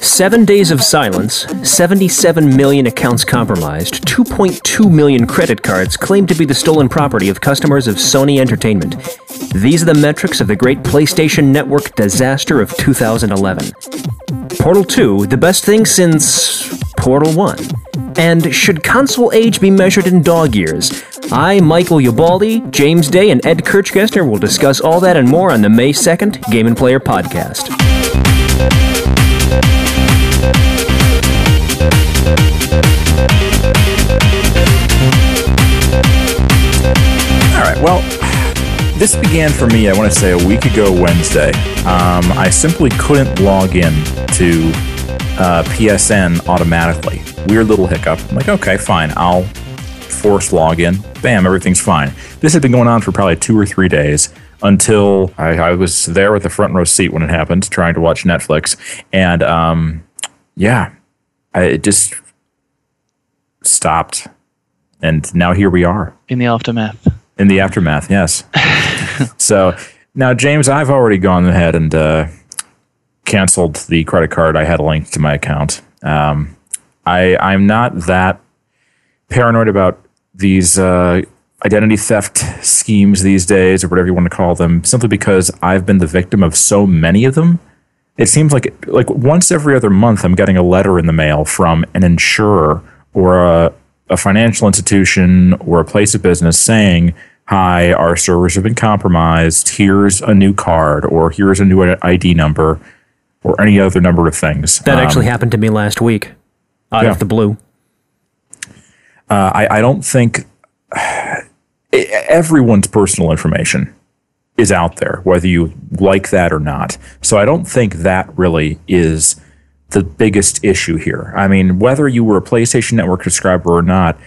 Seven days of silence, 77 million accounts compromised, 2.2 million credit cards claimed to be the stolen property of customers of Sony Entertainment. These are the metrics of the great PlayStation Network disaster of 2011. Portal 2, the best thing since Portal 1. And should console age be measured in dog years? I, Michael Ubaldi, James Day, and Ed Kirchgessner will discuss all that and more on the May 2nd Game and Player podcast. Well, this began for me. I want to say a week ago Wednesday. Um, I simply couldn't log in to uh, PSN automatically. Weird little hiccup. I'm like, okay, fine. I'll force login. Bam, everything's fine. This had been going on for probably two or three days until I, I was there with the front row seat when it happened, trying to watch Netflix, and um, yeah, I, it just stopped, and now here we are in the aftermath. in the aftermath. Yes. so now, James, I've already gone ahead and uh, canceled the credit card I had linked to my account. Um, I I'm not that paranoid about these uh, identity theft schemes these days, or whatever you want to call them, simply because I've been the victim of so many of them. It seems like like once every other month, I'm getting a letter in the mail from an insurer or a, a financial institution or a place of business saying, "Hi, our servers have been compromised. Here's a new card, or here's a new ID number." Or any other number of things. That Um, actually happened to me last week, out yeah. of the blue. Uh, I, I don't think everyone's personal information is out there, whether you like that or not. So I don't think that really is the biggest issue here. I mean, whether you were a PlayStation Network subscriber or not,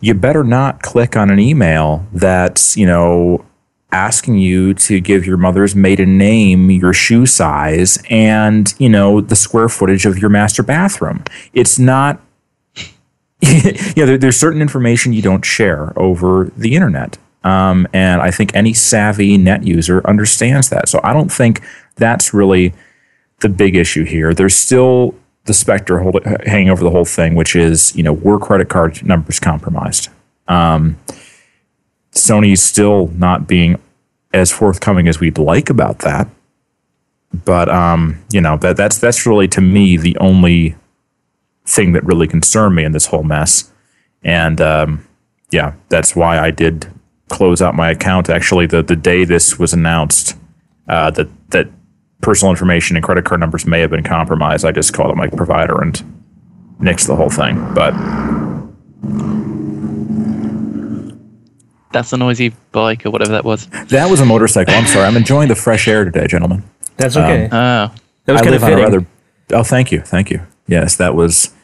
you better not click on an email that's, you know, asking you to give your mother's maiden name, your shoe size, and, you know, the square footage of your master bathroom. It's not know, there, there's certain information you don't share over the internet. Um, and I think any savvy net user understands that. So I don't think that's really the big issue here. There's still the specter hold, hanging over the whole thing, which is, you know, were credit card numbers compromised? Um, Sony's still not being as forthcoming as we'd like about that. But um, you know, that that's that's really to me the only thing that really concerned me in this whole mess. And um, yeah, that's why I did close out my account. Actually, the the day this was announced uh, that that personal information and credit card numbers may have been compromised, I just called up my provider and nixed the whole thing. But That's a noisy bike or whatever that was. that was a motorcycle. I'm sorry. I'm enjoying the fresh air today, gentlemen. That's okay. Oh, that was I kind live of on a rather. Oh, thank you, thank you. Yes, that was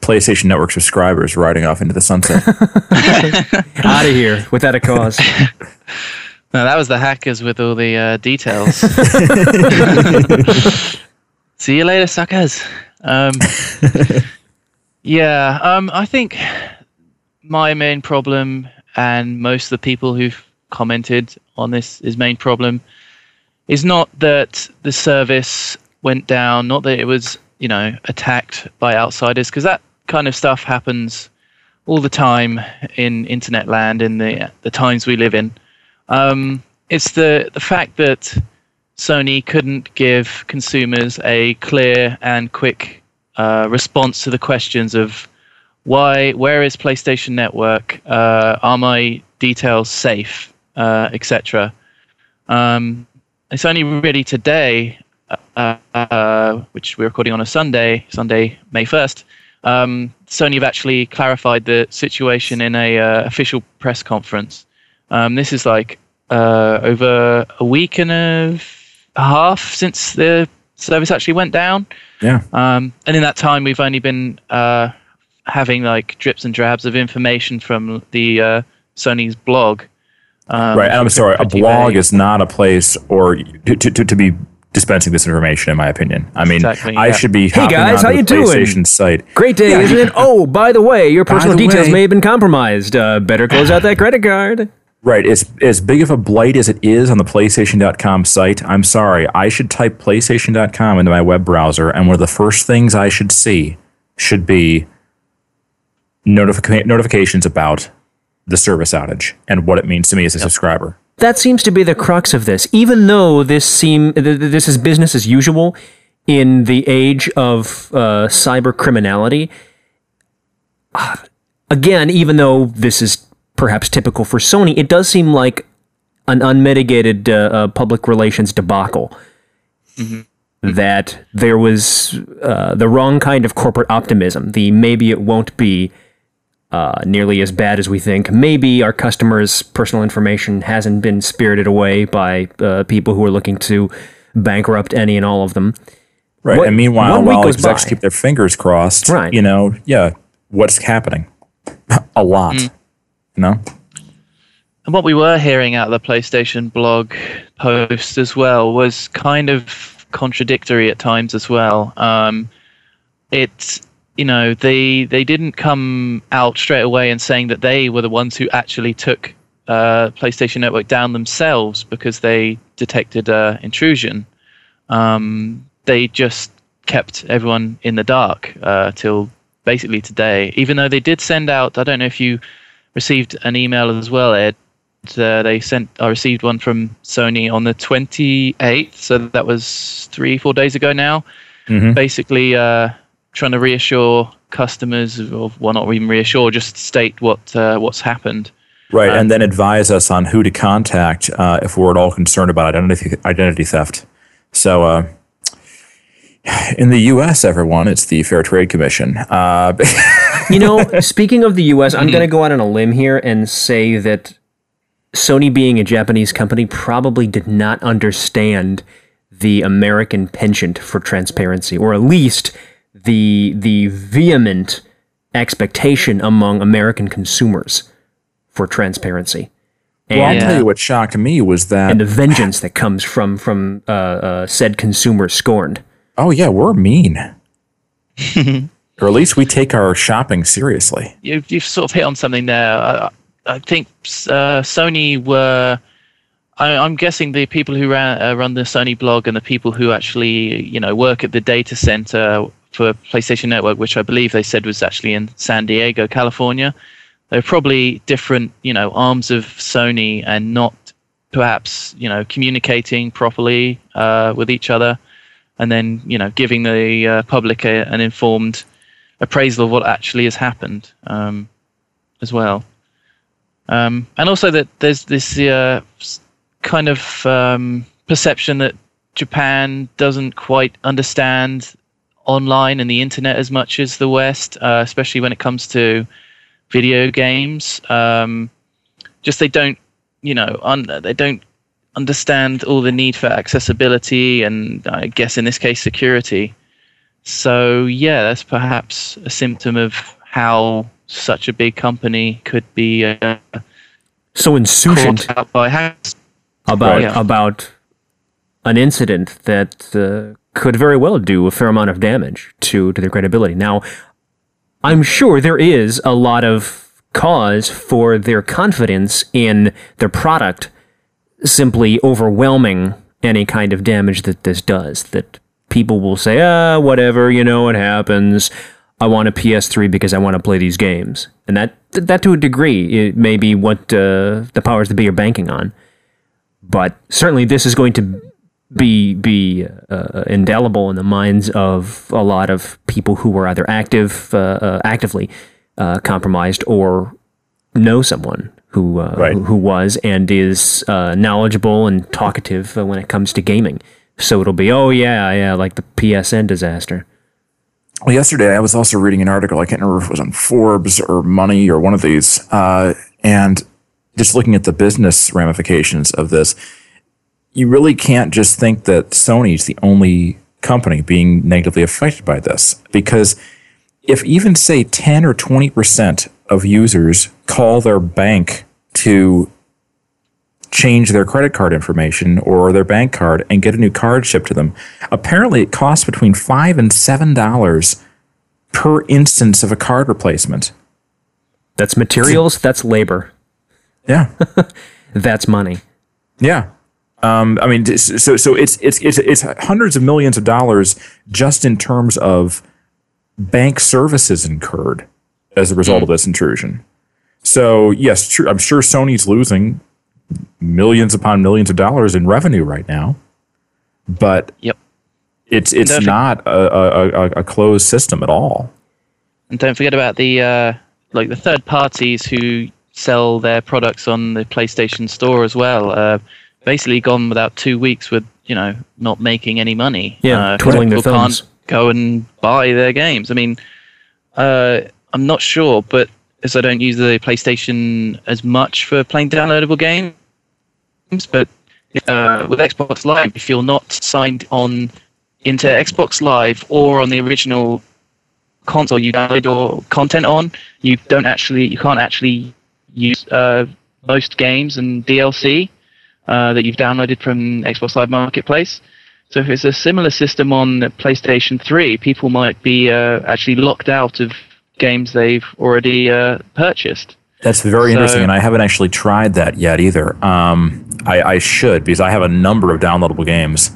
PlayStation Network subscribers riding off into the sunset. Out of here without a cause. no, that was the hackers with all the uh, details. See you later, suckers. Um, yeah, um, I think my main problem, and most of the people who've commented on this, is main problem is not that the service went down, not that it was, you know, attacked by outsiders, because that kind of stuff happens all the time in internet land in the the times we live in. Um, it's the the fact that Sony couldn't give consumers a clear and quick uh, response to the questions of why, where is PlayStation Network, uh, are my details safe, uh, etc. Um, it's only really today, uh, uh, which we're recording on a Sunday, Sunday, May 1st, um, Sony have actually clarified the situation in a uh, official press conference. Um, this is like uh, over a week and a half since the service actually went down. yeah. Um, and in that time, we've only been uh, having like drips and drabs of information from the uh, Sony's blog. Um, right. And I'm sorry. A blog is not a place or to, to, to, to be dispensing this information, in my opinion. I mean, Exactly, I yeah. should be Hey, guys, how you doing? PlayStation site. Great day, Yeah, isn't it? Oh, by the way, your personal details way- may have been compromised. Uh, better close out that credit card. Right. As, as big of a blight as it is on the PlayStation.com site, I'm sorry. I should type PlayStation.com into my web browser, and one of the first things I should see should be notific- notifications about the service outage and what it means to me as a subscriber. That seems to be the crux of this. Even though this seem th- th- this is business as usual in the age of uh, cyber criminality. Uh, again, even though this is perhaps typical for Sony, it does seem like an unmitigated uh, uh, public relations debacle. That there was uh, the wrong kind of corporate optimism. The maybe it won't be uh, nearly as bad as we think. Maybe our customers' personal information hasn't been spirited away by uh, people who are looking to bankrupt any and all of them. Right. What- and meanwhile, one week while goes execs by. keep their fingers crossed, Right. you know, yeah, what's happening? a lot. Mm. You know? And what we were hearing out of the PlayStation blog post as well was kind of contradictory at times as well. Um, it's you know they they didn't come out straight away and saying that they were the ones who actually took uh, PlayStation Network down themselves because they detected uh, intrusion. Um, they just kept everyone in the dark uh, till basically today. Even though they did send out, I don't know if you received an email as well, Ed. Uh, they sent. I received one from Sony on the 28th, so that was three, four days ago now. Mhm. Basically, uh, trying to reassure customers, or well, not even reassure, just state what uh, what's happened. Right. Um, and then advise us on who to contact uh, if we're at all concerned about identity, identity theft. So, uh, in the U.S., everyone, it's the Fair Trade Commission. Uh, You know, speaking of the US, I'm going to go out on a limb here and say that Sony, being a Japanese company, probably did not understand the American penchant for transparency, or at least the the vehement expectation among American consumers for transparency. well, I'll tell you what shocked me was that, and the vengeance that comes from from uh, uh, said consumers scorned. oh, yeah, we're mean. or at least we take our shopping seriously. you, you've sort of hit on something there. I, I think uh, Sony were. I, I'm guessing the people who ran, uh, run the Sony blog and the people who actually, you know, work at the data center for PlayStation Network, which I believe they said was actually in San Diego, California. They're probably different, you know, arms of Sony and not perhaps, you know, communicating properly uh, with each other, and then, you know, giving the uh, public a, an informed appraisal of what actually has happened um, as well. Um, and also that there's this uh, kind of um, perception that Japan doesn't quite understand online and the internet as much as the West, uh, especially when it comes to video games. Um, just they don't, you know, un- they don't understand all the need for accessibility and I guess in this case security. So yeah, that's perhaps a symptom of how such a big company could be uh, So insouciant caught out by hacks. about Right. about an incident that uh, could very well do a fair amount of damage to to their credibility. Now, I'm sure there is a lot of cause for their confidence in their product simply overwhelming any kind of damage that this does. That people will say, ah, whatever, you know, it happens. I want a PS3 because I want to play these games, and that that to a degree it may be what uh, the powers that be are banking on but certainly this is going to be be uh, indelible in the minds of a lot of people who were either active, uh, uh, actively uh, compromised, or know someone who uh, Right. who, who was and is uh, knowledgeable and talkative uh, when it comes to gaming. So it'll be, oh yeah, yeah, like the PSN disaster. Well, yesterday I was also reading an article. I can't remember if it was on Forbes or Money or one of these, uh, and just looking at the business ramifications of this, you really can't just think that Sony's the only company being negatively affected by this. Because if even say 10 or 20% of users call their bank to change their credit card information or their bank card and get a new card shipped to them. Apparently, it costs between five and seven dollars per instance of a card replacement. That's materials. That's labor. Yeah. That's money. Yeah. Um, I mean, so so it's it's it's it's hundreds of millions of dollars just in terms of bank services incurred as a result of this intrusion. So yes, true. I'm sure Sony's losing millions upon millions of dollars in revenue right now, but Yep. it's it's Definitely. not a, a, a, a closed system at all. And don't forget about the uh, like the third parties who sell their products on the PlayStation Store as well. Uh, basically, gone without two weeks with you know not making any money. Yeah, uh, twiddling their people thumbs. can't go and buy their games. I mean, uh, I'm not sure, but as I don't use the PlayStation as much for playing downloadable games, but uh, with Xbox Live, if you're not signed on into Xbox Live or on the original console you download your content on, you don't actually, you can't actually use uh, most games and DLC uh, that you've downloaded from Xbox Live Marketplace. So if it's a similar system on PlayStation 3, people might be uh, actually locked out of games they've already uh, purchased. That's very So- interesting, and I haven't actually tried that yet either. Um, I, I should because I have a number of downloadable games.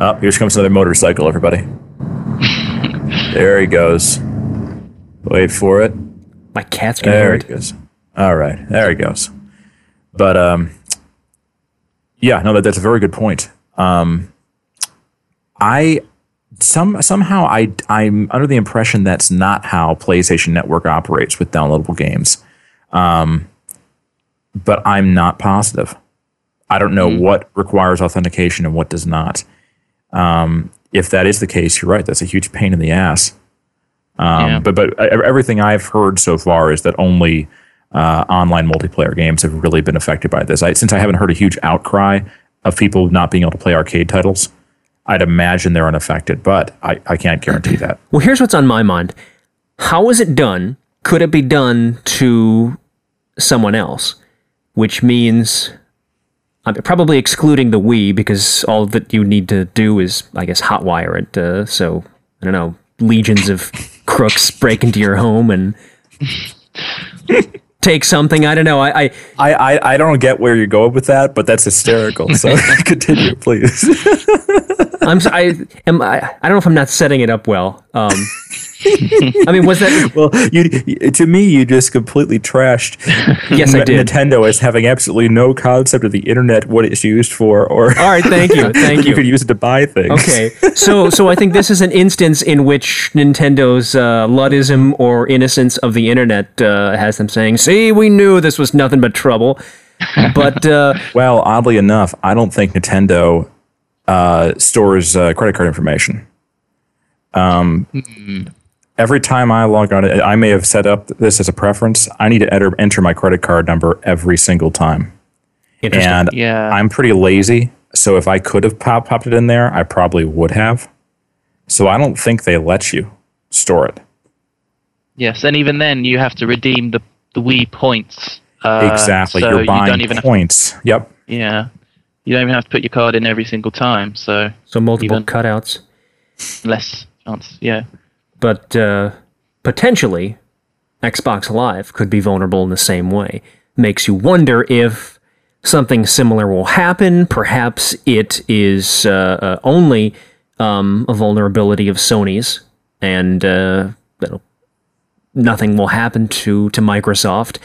Oh, here comes another motorcycle, everybody. there he goes. Wait for it. My cat's gonna There hear he goes. All right, there he goes. But um, yeah, no, that, that's a very good point. Um, I some somehow I I'm under the impression that's not how PlayStation Network operates with downloadable games. Um, but I'm not positive. I don't know what requires authentication and what does not. Um, if that is the case, you're right. That's a huge pain in the ass. Um, Yeah. But but everything I've heard so far is that only uh, online multiplayer games have really been affected by this. I, since I haven't heard a huge outcry of people not being able to play arcade titles, I'd imagine they're unaffected. But I, I can't guarantee that. Well, here's what's on my mind. How is it done? Could it be done to someone else? Which means I'm probably excluding the Wii because all that you need to do is, I guess, hotwire it. Uh, so I don't know, legions of crooks break into your home and take something. I don't know. I, I I, I, I don't get where you're going with that, but that's hysterical. So continue, please. I'm I am I, I don't know if I'm not setting it up well. Um, I mean, was that? well, you to me, you just completely trashed Yes, I N- did. Nintendo as having absolutely no concept of the internet, what it's used for, or All right, thank you, thank you you. could use it to buy things. Okay, so so I think this is an instance in which Nintendo's uh, Luddism or innocence of the internet uh, has them saying, "See, we knew this was nothing but trouble." But uh, Well, oddly enough, I don't think Nintendo uh, stores uh, credit card information. Um, every time I log on, I may have set up this as a preference. I need to enter enter my credit card number every single time, interesting. and Yeah. I'm pretty lazy. So if I could have pop, popped it in there, I probably would have. So I don't think they let you store it. Yes, and even then you have to redeem the the Wii points. Uh, exactly, so you're you buying don't even have, points. yep. yeah, you don't even have to put your card in every single time. So so multiple cutouts, less chance. Yeah. But uh, potentially Xbox Live could be vulnerable in the same way. Makes you wonder if something similar will happen. Perhaps it is uh, uh, only um, a vulnerability of Sony's, and uh, nothing will happen to to Microsoft.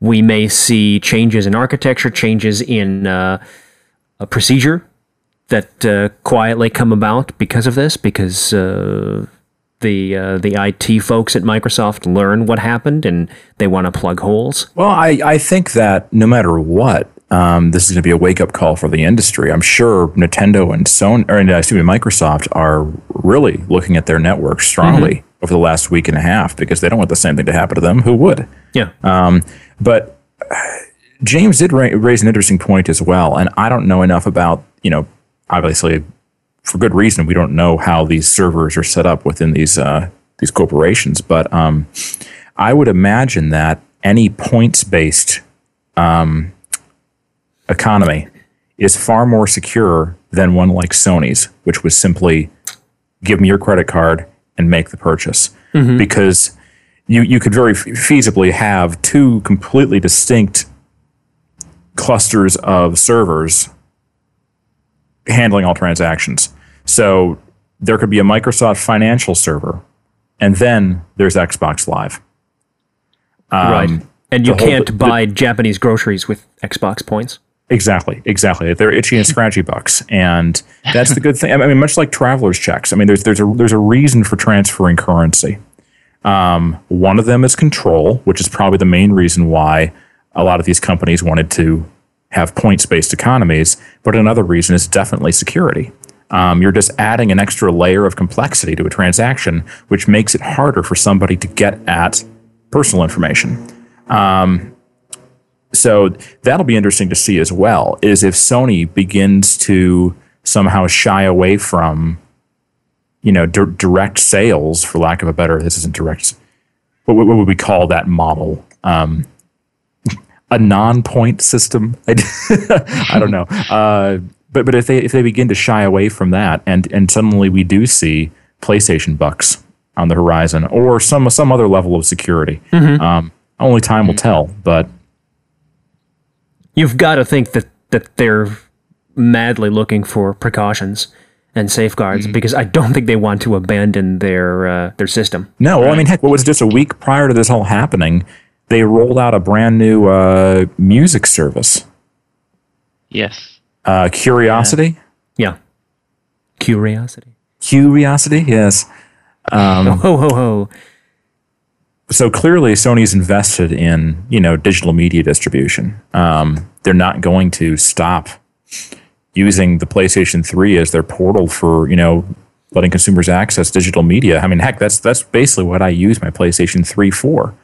We may see changes in architecture, changes in uh, a procedure that uh, quietly come about because of this, because uh, the uh, the IT folks at Microsoft learn what happened and they want to plug holes. Well, I, I think that no matter what, um, this is going to be a wake up call for the industry. I'm sure Nintendo and Sony, or uh, excuse me, Microsoft are really looking at their network strongly over the last week and a half because they don't want the same thing to happen to them. Who would? Yeah, Um, but uh, James did ra- raise an interesting point as well, and I don't know enough about you know obviously for good reason. We don't know how these servers are set up within these uh, these corporations, but um, I would imagine that any points based um, economy is far more secure than one like Sony's, which was simply give me your credit card and make the purchase. Because you you could very f- feasibly have two completely distinct clusters of servers handling all transactions. So there could be a Microsoft financial server, and then there's Xbox Live. Um, right. And you can't the- buy Japanese groceries with Xbox points. Exactly, exactly. They're itchy and scratchy bucks, and that's the good thing. I mean, much like travelers' checks. I mean, there's there's a there's a reason for transferring currency. Um, one of them is control, which is probably the main reason why a lot of these companies wanted to have points based economies. But another reason is definitely security. Um, you're just adding an extra layer of complexity to a transaction, which makes it harder for somebody to get at personal information. Um, so that'll be interesting to see as well. Is if Sony begins to somehow shy away from, you know, di- direct sales, for lack of a better, this isn't direct. What, what would we call that model? Um, a non-point system. I don't know. Uh, but but if they if they begin to shy away from that, and and suddenly we do see PlayStation bucks on the horizon, or some some other level of security, um, only time will tell. But You've got to think that, that they're madly looking for precautions and safeguards because I don't think they want to abandon their uh, their system. No, well, I mean, heck, what was just a week prior to this all happening? They rolled out a brand new uh, music service, Yes. uh, Qriocity. Yeah. Qriocity. Qriocity, yes. ho ho ho. So clearly, Sony's invested in you know digital media distribution. Um, they're not going to stop using the PlayStation 3 as their portal for you know letting consumers access digital media. I mean, heck, that's that's basically what I use my PlayStation 3 for.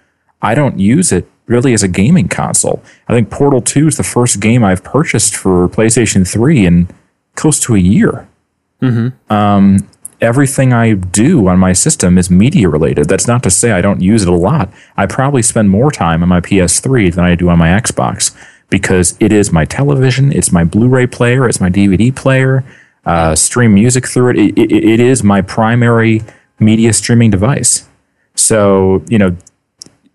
I don't use it really as a gaming console. I think Portal 2 is the first game I've purchased for PlayStation 3 in close to a year. Um, everything I do on my system is media related. That's not to say I don't use it a lot. I probably spend more time on my PS3 than I do on my Xbox because it is my television, it's my Blu-ray player, it's my DVD player. Uh, stream music through it. It, it. it is my primary media streaming device. So you know,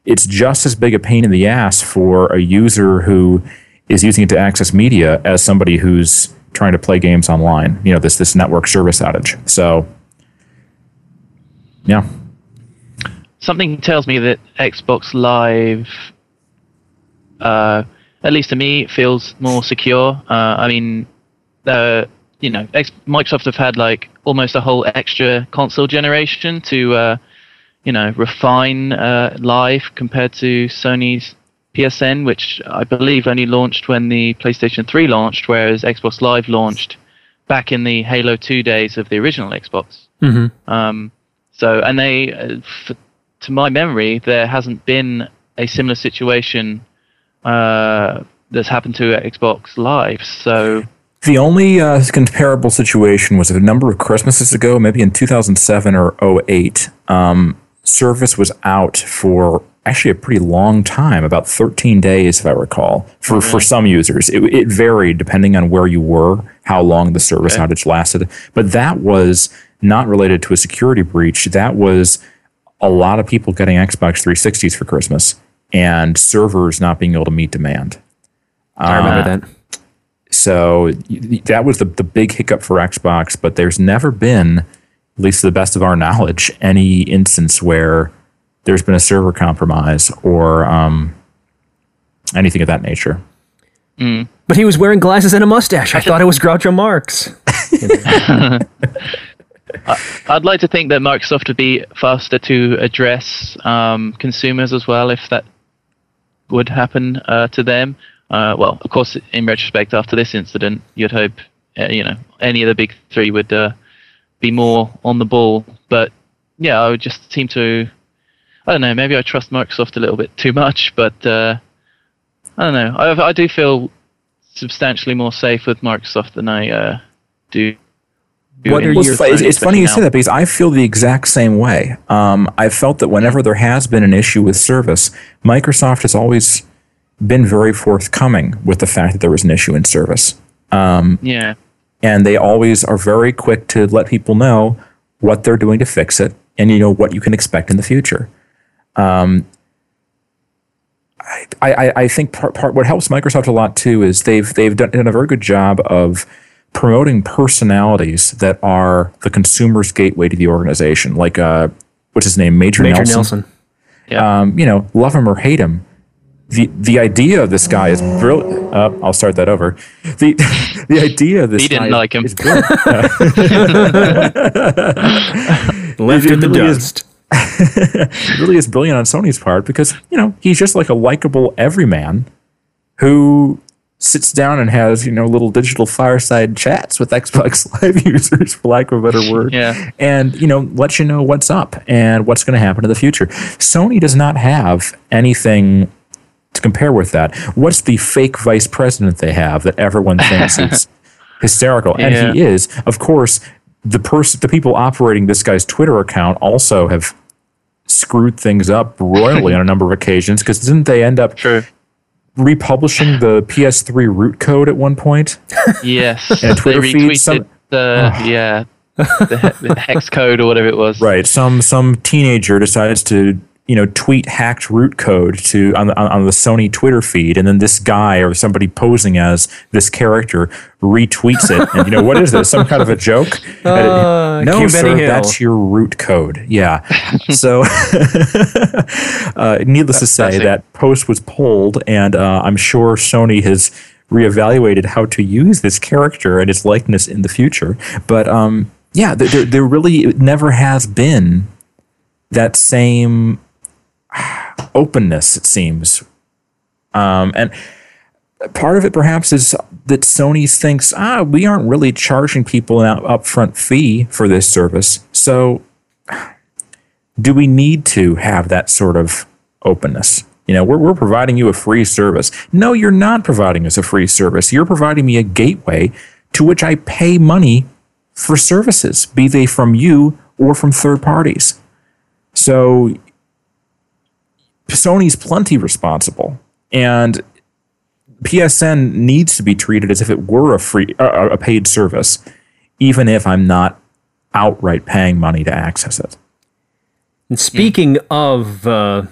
it's just as big a pain in the ass for a user who is using it to access media as somebody who's trying to play games online. You know, this this network service outage. So, yeah, Something tells me that Xbox Live, uh, at least to me, feels more secure. Uh, I mean, uh, you know, Microsoft have had like almost a whole extra console generation to, uh, you know, refine uh, Live compared to Sony's PSN, which I believe only launched when the PlayStation 3 launched, whereas Xbox Live launched back in the Halo 2 days of the original Xbox. Mm-hmm. Um, so, and they, uh, f- to my memory, there hasn't been a similar situation uh, that's happened to Xbox Live. So, the only uh, comparable situation was a number of Christmases ago, maybe in 2007 or 08. Um, service was out for actually a pretty long time, about 13 days, if I recall, for, for mm-hmm. some users. It, it varied depending on where you were, how long the service Okay. outage lasted. But that was not related to a security breach. That was a lot of people getting Xbox 360s for Christmas and servers not being able to meet demand. I remember uh, that. So that was the, the big hiccup for Xbox, but there's never been, at least to the best of our knowledge, any instance where there's been a server compromise or um, anything of that nature. But he was wearing glasses and a mustache. I thought it was Groucho Marx. I'd like to think that Microsoft would be faster to address um, consumers as well if that would happen uh, to them. Uh, well, of course, in retrospect, after this incident, you'd hope uh, you know any of the big three would uh, be more on the ball. But yeah, I would just seem to. I don't know. Maybe I trust Microsoft a little bit too much, but uh, I don't know. I, I do feel substantially more safe with Microsoft than I uh, do. What are Well, your- it's, it's, funny you say that because I feel the exact same way. Um, I've felt that whenever there has been an issue with service, Microsoft has always been very forthcoming with the fact that there was an issue in service. now. Yeah. And they always are very quick to let people know what they're doing to fix it and you know what you can expect in the future um, I, I, I think part, part what helps Microsoft a lot too is they've they've done, done a very good job of promoting personalities that are the consumer's gateway to the organization. Like uh, what's his name, Major, Major Nelson. Nelson. Um, you know, love him or hate him. The, the idea of this guy is brilliant. Uh, I'll start that over. The the idea of this He didn't guy like him. is brilliant. Left It in the really is- dust. really is brilliant on Sony's part because you know he's just like a likable everyman who sits down and has you know little digital fireside chats with Xbox Live users, for lack of a better word, Yeah. and you know lets you know what's up and what's going to happen in the future. Sony does not have anything to compare with that. What's the fake vice president they have that everyone thinks is hysterical? Yeah. And he is, of course. The person, the people operating this guy's Twitter account also have screwed things up royally on a number of occasions because didn't they end up True. republishing the PS3 root code at one point? Yes. And Twitter they retweeted some- the yeah the, the hex code or whatever it was. Right. Some some teenager decides to you know tweet hacked root code to on the on, the Sony Twitter feed, and then this guy or somebody posing as this character retweets it. And you know what is this? Some kind of a joke? Uh, no, sir, that's your root code. Yeah. so, uh, needless to say, that post was pulled, and uh, I'm sure Sony has reevaluated how to use this character and its likeness in the future. But um, yeah, there, there really never has been that same openness, it seems. Um, and part of it perhaps is that Sony thinks, ah, we aren't really charging people an upfront fee for this service. So do we need to have that sort of openness? You know, we're, we're providing you a free service. No, you're not providing us a free service. You're providing me a gateway to which I pay money for services, be they from you or from third parties. So Sony's plenty responsible. And PSN needs to be treated as if it were a free uh, a paid service, even if I'm not outright paying money to access it. And speaking of uh,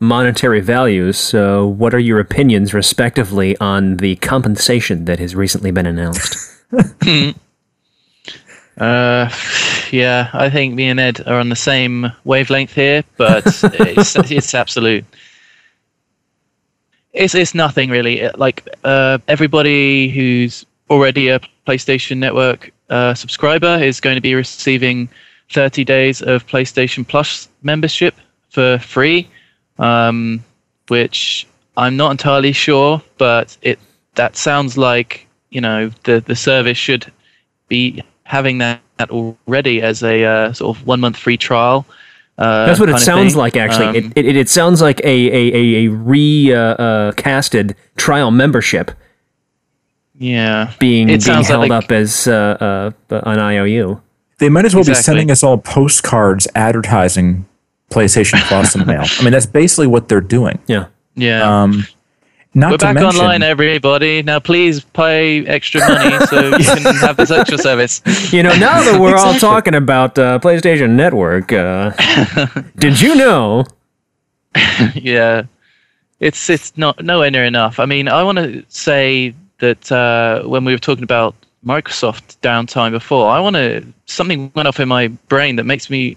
monetary values, uh, what are your opinions, respectively, on the compensation that has recently been announced? Uh, yeah, I think me and Ed are on the same wavelength here, but it's it's absolute. It's it's nothing really. Like uh, everybody who's already a PlayStation Network uh, subscriber is going to be receiving 30 days of PlayStation Plus membership for free, um, which I'm not entirely sure, but it that sounds like you know the the service should be having that, that already as a uh, sort of one month free trial. Uh, That's what it sounds thing. like, actually. Um, it, it, it sounds like a, a, a, a re uh, uh, casted trial membership yeah, being, It being held like- up as uh, uh, an IOU. They might as well be sending us all postcards advertising PlayStation Plus in the mail. I mean, that's basically what they're doing. Yeah. yeah. Um, not We're to back mention, online, everybody. Now, please pay extra money so you can have this extra service. You know, now that we're all talking about uh, PlayStation Network, uh, did you know? yeah, it's it's not nowhere near enough. I mean, I want to say that uh, when we were talking about Microsoft downtime before, I want to something went off in my brain that makes me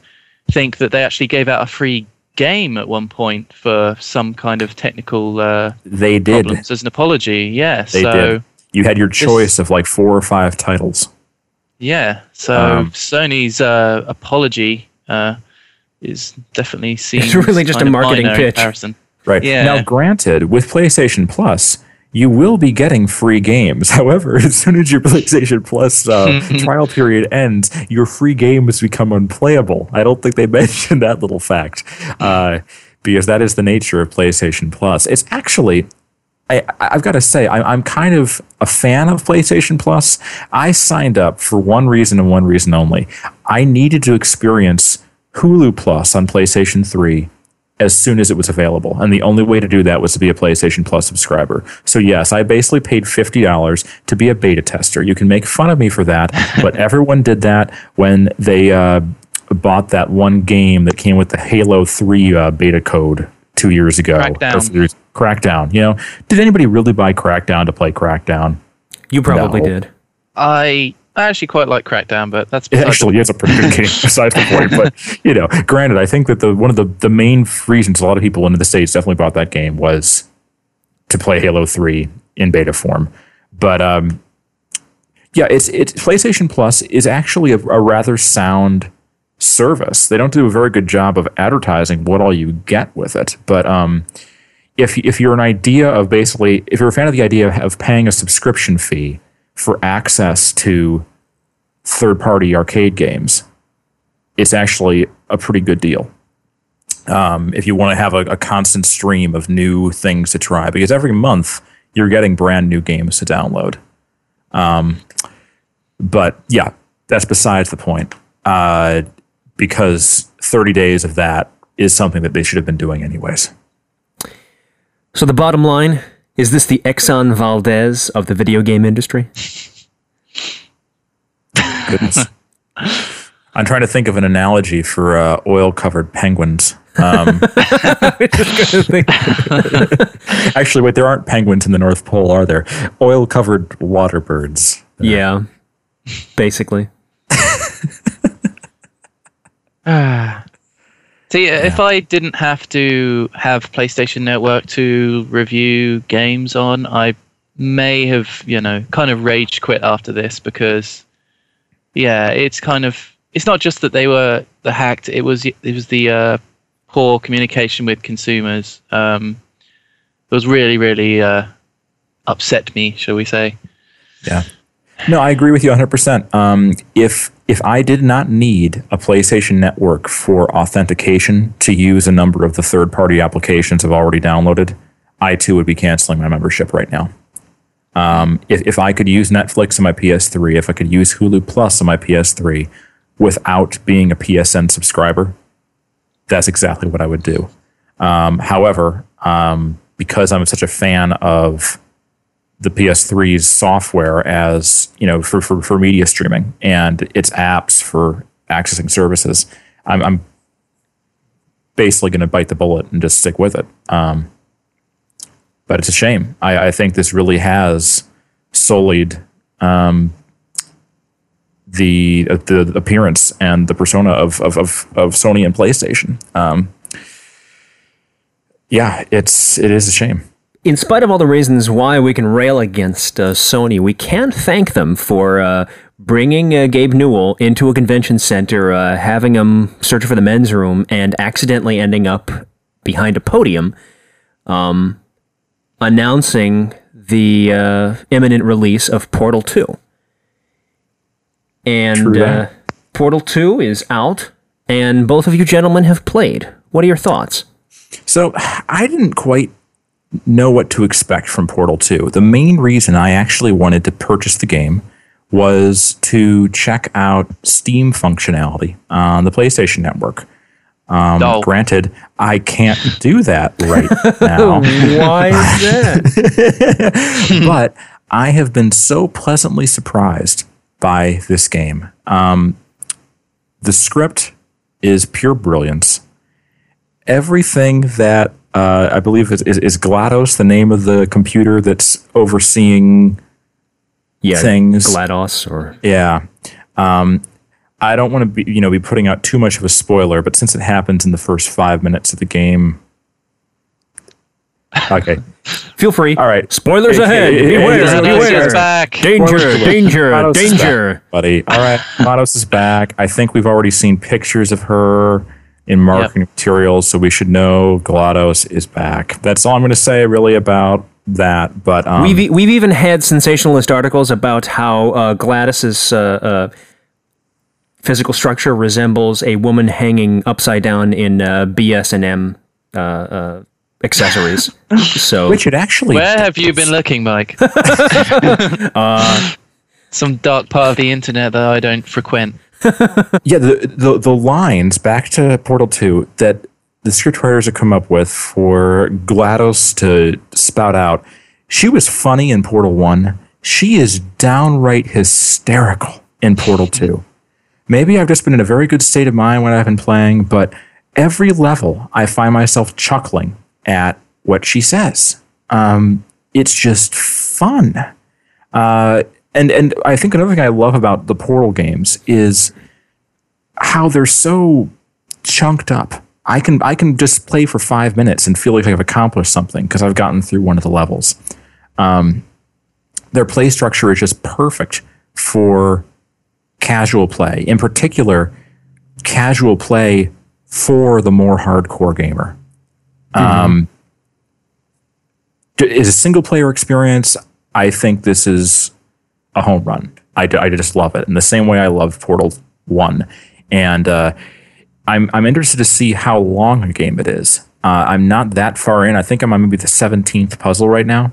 think that they actually gave out a free game at one point for some kind of technical uh, they did. problems as an apology. Yeah, They so did. You had your choice of like four or five titles. yeah, so Um, Sony's uh, apology uh, is definitely seen. It's really just a marketing pitch. comparison. Right. Yeah. Now, granted, with PlayStation Plus, you will be getting free games. However, as soon as your PlayStation Plus uh, trial period ends, your free games become unplayable. I don't think they mentioned that little fact uh, because that is the nature of PlayStation Plus. It's actually. I, I've got to say, I, I'm kind of a fan of PlayStation Plus. I signed up for one reason and one reason only. I needed to experience Hulu Plus on PlayStation 3 as soon as it was available. And the only way to do that was to be a PlayStation Plus subscriber. So, yes, I basically paid $50 to be a beta tester. You can make fun of me for that, but everyone did that when they uh, bought that one game that came with the Halo 3 uh, beta code two years ago. Crackdown. or Crackdown. You know, did anybody really buy Crackdown to play Crackdown? You probably No. did. I I actually quite like Crackdown, but that's It actually is a pretty good game besides the point. But you know, granted, I think that the one of the, the main reasons a lot of people in the States definitely bought that game was to play Halo 3 in beta form. But um yeah, it's it's PlayStation Plus is actually a, a rather sound service. They don't do a very good job of advertising what all you get with it. But um if if you're an idea of basically if you're a fan of the idea of, of paying a subscription fee for access to third party arcade games, it's actually a pretty good deal. Um, if you want to have a, a constant stream of new things to try, because every month you're getting brand new games to download. Um, but yeah, that's besides the point. Uh, because 30 days of that is something that they should have been doing anyways. So the bottom line is this the Exxon Valdez of the video game industry? Goodness. I'm trying to think of an analogy for uh, oil covered penguins. Um, actually, wait, there aren't penguins in the North Pole, are there? Oil covered water birds. Yeah, basically. See, if I didn't have to have PlayStation Network to review games on, I may have, you know, kind of rage quit after this because, yeah, it's kind of it's not just that they were the hacked; it was it was the uh, poor communication with consumers. Um, it was really, really uh, upset me, shall we say? Yeah. No, I agree with you 100%. Um, if if I did not need a PlayStation Network for authentication to use a number of the third party applications I've already downloaded, I too would be canceling my membership right now. Um, if, if I could use Netflix on my PS3, if I could use Hulu Plus on my PS3 without being a PSN subscriber, that's exactly what I would do. Um, however, um, because I'm such a fan of the PS3's software as you know for, for, for media streaming and its apps for accessing services. I'm, I'm basically going to bite the bullet and just stick with it. Um, but it's a shame. I, I think this really has sullied um, the uh, the appearance and the persona of of, of, of Sony and PlayStation. Um, yeah, it's it is a shame. In spite of all the reasons why we can rail against uh, Sony, we can't thank them for uh, bringing uh, Gabe Newell into a convention center, uh, having him search for the men's room, and accidentally ending up behind a podium, um, announcing the uh, imminent release of Portal 2. And uh. Portal 2 is out, and both of you gentlemen have played. What are your thoughts? So I didn't quite know what to expect from Portal 2. The main reason I actually wanted to purchase the game was to check out Steam functionality on the PlayStation Network. Um, Oh. Granted, I can't do that right now, Why is that? but I have been so pleasantly surprised by this game. Um, the script is pure brilliance. Everything that uh, I believe is, is, is GLaDOS, the name of the computer that's overseeing yeah, Things. GLaDOS or Yeah. Um, I don't want to be, you know, be putting out too much of a spoiler, but since it happens in the first five minutes of the game, okay. Feel free. All right. Spoilers Hey, ahead. hey, hey, Beware. hey, hey, GLaDOS beware. is back. Danger. Danger. Danger. back, buddy. All right, GLaDOS is back. I think we've already seen pictures of her in marketing materials, so we should know GLaDOS is back. That's all I'm going to say, really, about that. But um, We've we've even had sensationalist articles about how uh, GLaDOS's uh, uh, physical structure resembles a woman hanging upside down in uh, BS and M uh, uh, accessories. so which it actually Where have you been looking, Mike? Uh, Some dark part of the internet that I don't frequent. Yeah, the, the the lines back to Portal Two that the scriptwriters have come up with for GLaDOS to spout out. She was funny in Portal One. She is downright hysterical in Portal Two. Maybe I've just been in a very good state of mind when I've been playing, but every level I find myself chuckling at what she says. Um, it's just fun. Uh, and and I think another thing I love about the Portal games is how they're so chunked up. I can I can just play for five minutes and feel like I've accomplished something because I've gotten through one of the levels. Um, their play structure is just perfect for casual play. In particular, casual play for the more hardcore gamer. Um, is a single player experience. I think this is a home run. I, I just love it in the same way I love Portal One, and uh, I'm I'm interested to see how long a game it is. Uh, I'm not that far in. I think I'm on maybe the 17th puzzle right now,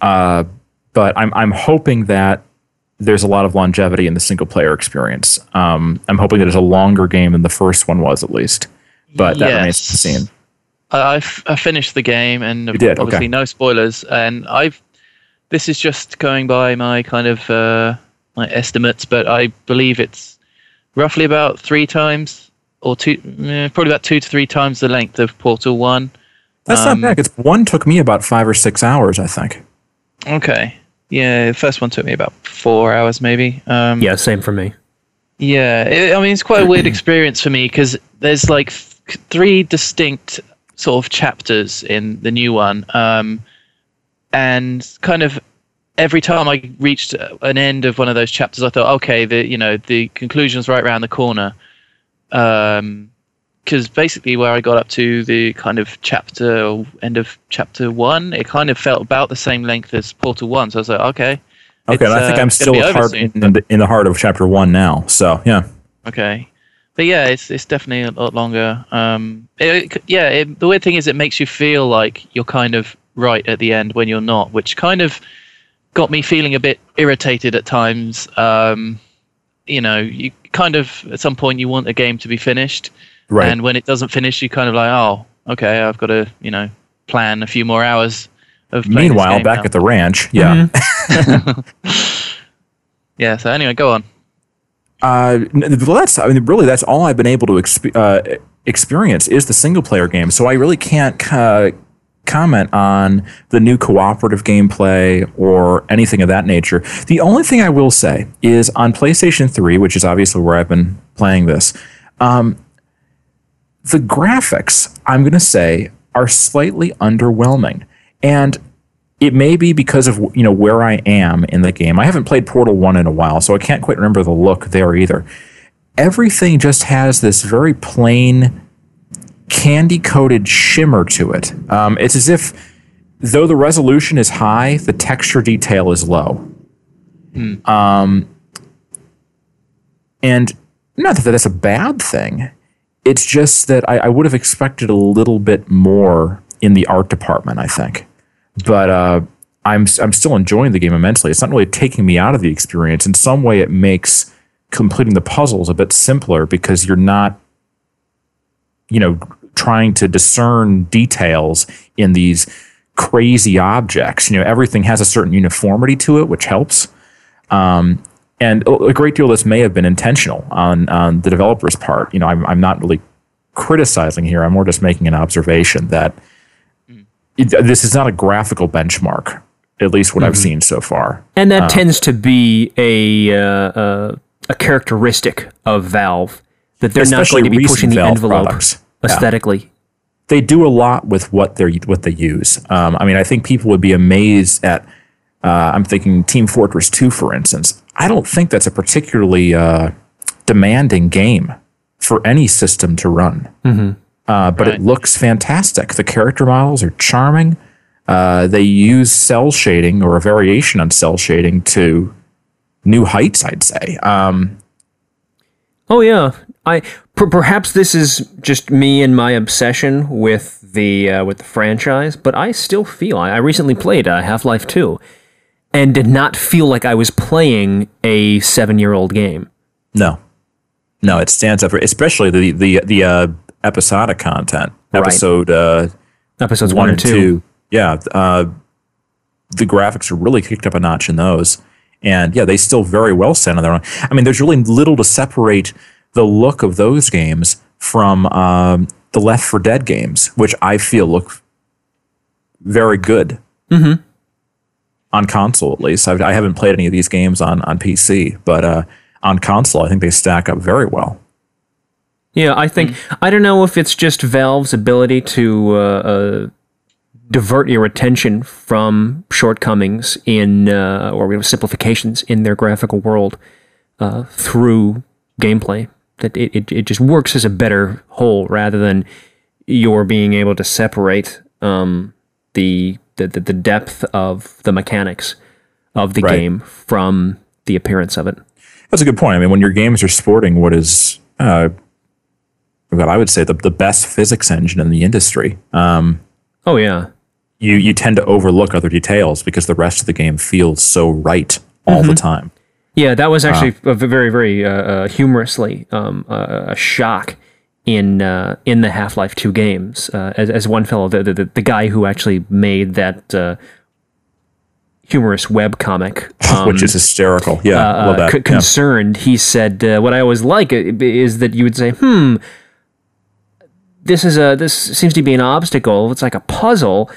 uh, but I'm I'm hoping that there's a lot of longevity in the single player experience. Um, I'm hoping that it's a longer game than the first one was, at least. But that remains to be seen. I, finished the game, and did, obviously okay. no spoilers. And I've this is just going by my kind of uh, my estimates, but I believe it's roughly about three times or two, eh, probably about two to three times the length of Portal One. That's Um, not bad. It's one took me about five or six hours, I think. Okay, yeah, the first one took me about four hours, maybe. Um, Yeah, same for me. Yeah, it, I mean it's quite a weird experience for me because there's like th- three distinct sort of chapters in the new one, um, and kind of every time I reached an end of one of those chapters, I thought, okay, the you know the conclusion's right around the corner, because basically where I got up to the kind of chapter or end of chapter one, it kind of felt about the same length as Portal One. So I was like, okay. Okay, I think uh, I'm still be at over heart soon. in, the, in the heart of chapter one now. So yeah, Okay, but yeah, it's it's definitely a lot longer. Um, it- yeah, it, the weird thing is it makes you feel like you're kind of right at the end when you're not, which kind of got me feeling a bit irritated at times. Um, you know, you kind of at some point you want a game to be finished, right. and when it doesn't finish, you kind of like, oh, okay, I've got to you know plan a few more hours of. playing this Meanwhile, back now. at the ranch, yeah. yeah. So anyway, go on. Uh, well, that's I mean, really, that's all I've been able to exp- uh, experience is the single player game. So I really can't uh, comment on the new cooperative gameplay or anything of that nature. The only thing I will say is on PlayStation 3, which is obviously where I've been playing this, um, the graphics, I'm going to say, are slightly underwhelming. And it may be because of you know where I am in the game. I haven't played Portal 1 in a while, so I can't quite remember the look there either. Everything just has this very plain candy coated shimmer to it. Um, it's as if though the resolution is high, the texture detail is low. Um, and not that that's a bad thing. It's just that I, I would have expected a little bit more in the art department. I think, but uh, I'm I'm still enjoying the game immensely. It's not really taking me out of the experience. In some way, it makes completing the puzzles a bit simpler because you're not, you know, trying to discern details in these crazy objects. You know, everything has a certain uniformity to it, which helps. Um, and a great deal of this may have been intentional on, on the developer's part. You know, I'm, I'm not really criticizing here. I'm more just making an observation that it, this is not a graphical benchmark, at least what I've seen so far. And that tends to be a uh, uh, a characteristic of Valve that they're not going to be pushing the Valve envelope products. Yeah. aesthetically. they do a lot with what they what they use. Um, I mean, I think people would be amazed at. Uh, I'm thinking Team Fortress 2, for instance. I don't think that's a particularly uh, demanding game for any system to run. Uh, but Right. it looks fantastic. The character models are charming. Uh, they use cel shading or a variation on cel shading to new heights, I'd say. Um, Oh yeah, I per- perhaps this is just me and my obsession with the uh, with the franchise, but I still feel I, I recently played uh, Half Life Two, and did not feel like I was playing a seven year old game. No, no, it stands up for especially the the the uh, episodic content. Right. Episode uh, Episodes one and two. Yeah, uh, the graphics are really kicked up a notch in those, and yeah, they still very well stand on their own. I mean, there's really little to separate the look of those games from um, the Left 4 Dead games, which I feel look very good. Mm-hmm. On console, at least, I've, I have not played any of these games on on PC, but uh, on console, I think they stack up very well. Yeah, I think I don't know if it's just Valve's ability to uh, uh, divert your attention from shortcomings in uh, or you know, simplifications in their graphical world uh, through gameplay. That it, it, it just works as a better whole rather than your being able to separate um, the, the the depth of the mechanics of the right. game from the appearance of it. That's a good point. I mean, when your games are sporting what is uh, what I would say the, the best physics engine in the industry. Um, oh yeah, you you tend to overlook other details because the rest of the game feels so right all mm-hmm. the time. Yeah, that was actually uh, very very uh, uh, humorously um, uh, a shock in uh, in the Half Life Two games. Uh, as as one fellow, the, the the guy who actually made that humorous web comic, um, which is hysterical. Yeah, love that. C- concerned, yeah. he said, "What I always like is that you would say, hmm." this is a this seems to be an obstacle. It's like a puzzle.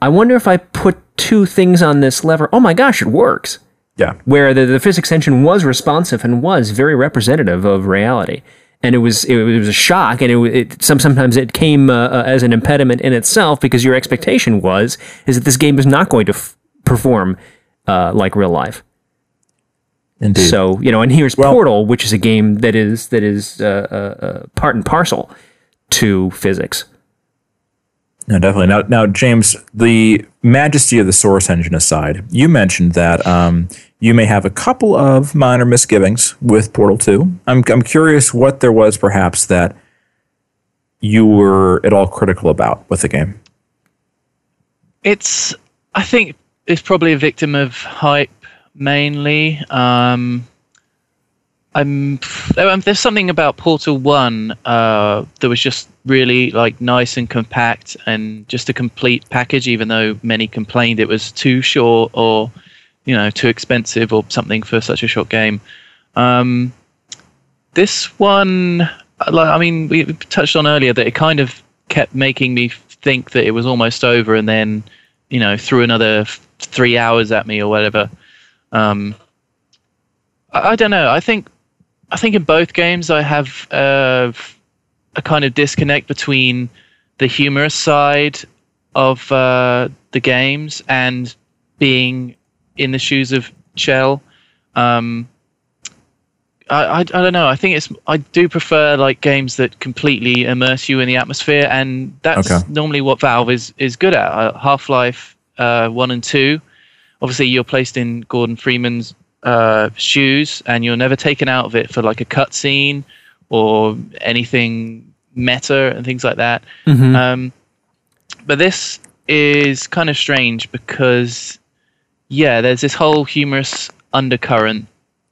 I wonder if I put two things on this lever. Oh my gosh, it works. Yeah. Where the, the physics engine was responsive and was very representative of reality. And it was it, was a shock, and it, it some sometimes it came uh, uh, as an impediment in itself because your expectation was is that this game is not going to f- perform uh, like real life. Indeed. So you know, and here's well, Portal, which is a game that is that is uh, uh, uh part and parcel to physics. No, definitely. Now, now, James, the majesty of the source engine aside, you mentioned that um, you may have a couple of minor misgivings with Portal 2. I'm, I'm curious what there was perhaps that you were at all critical about with the game. It's, I think, it's probably a victim of hype mainly. Um, I'm um, there's something about Portal One uh, that was just really like nice and compact and just a complete package. Even though many complained it was too short or you know too expensive or something for such a short game. Um, this one, like I mean, we touched on earlier that it kind of kept making me think that it was almost over, and then you know threw another three hours at me or whatever. Um, I, I don't know. I think I think in both games I have uh, a kind of disconnect between the humorous side of uh, the games and being in the shoes of Chell. Um, I, I, I don't know. I think it's I do prefer like games that completely immerse you in the atmosphere, and that's okay. normally what Valve is is good at. Uh, Half Life uh, one and two. Obviously, you're placed in Gordon Freeman's uh, shoes, and you're never taken out of it for like a cutscene or anything meta and things like that. Mm-hmm. Um, but this is kind of strange because, yeah, there's this whole humorous undercurrent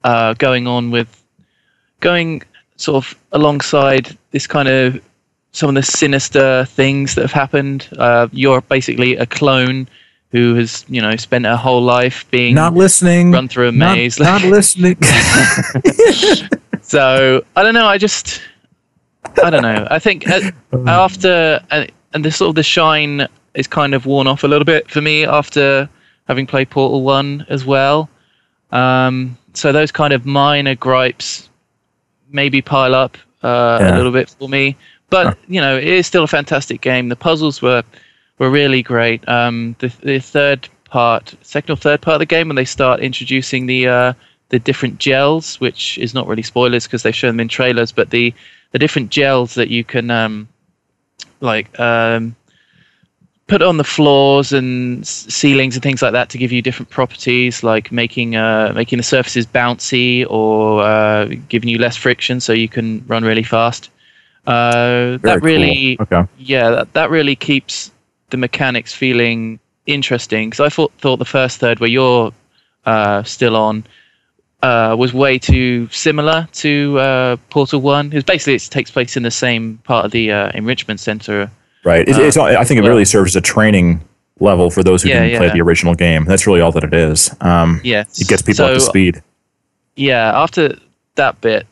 uh, going on with going sort of alongside this kind of some of the sinister things that have happened. Uh, you're basically a clone who has you know spent her whole life being not listening, run through a not, maze, not listening. so I don't know. I just I don't know. I think uh, after uh, and the sort of the shine is kind of worn off a little bit for me after having played Portal One as well. Um, so those kind of minor gripes maybe pile up uh, yeah. a little bit for me. But you know, it is still a fantastic game. The puzzles were were really great. Um, the, the third part, second or third part of the game, when they start introducing the uh, the different gels, which is not really spoilers because they show them in trailers, but the the different gels that you can um, like um, put on the floors and ceilings and things like that to give you different properties, like making uh, making the surfaces bouncy or uh, giving you less friction so you can run really fast. Uh, that really, cool. okay. yeah, that, that really keeps the mechanics feeling interesting because I thought thought the first third where you're uh, still on uh, was way too similar to uh, Portal One. It's basically it takes place in the same part of the uh, enrichment center. Right. It's, it's, I think it really serves as a training level for those who yeah, didn't yeah. play the original game. That's really all that it is. Um, yeah. It gets people so, up to speed. Yeah. After that bit,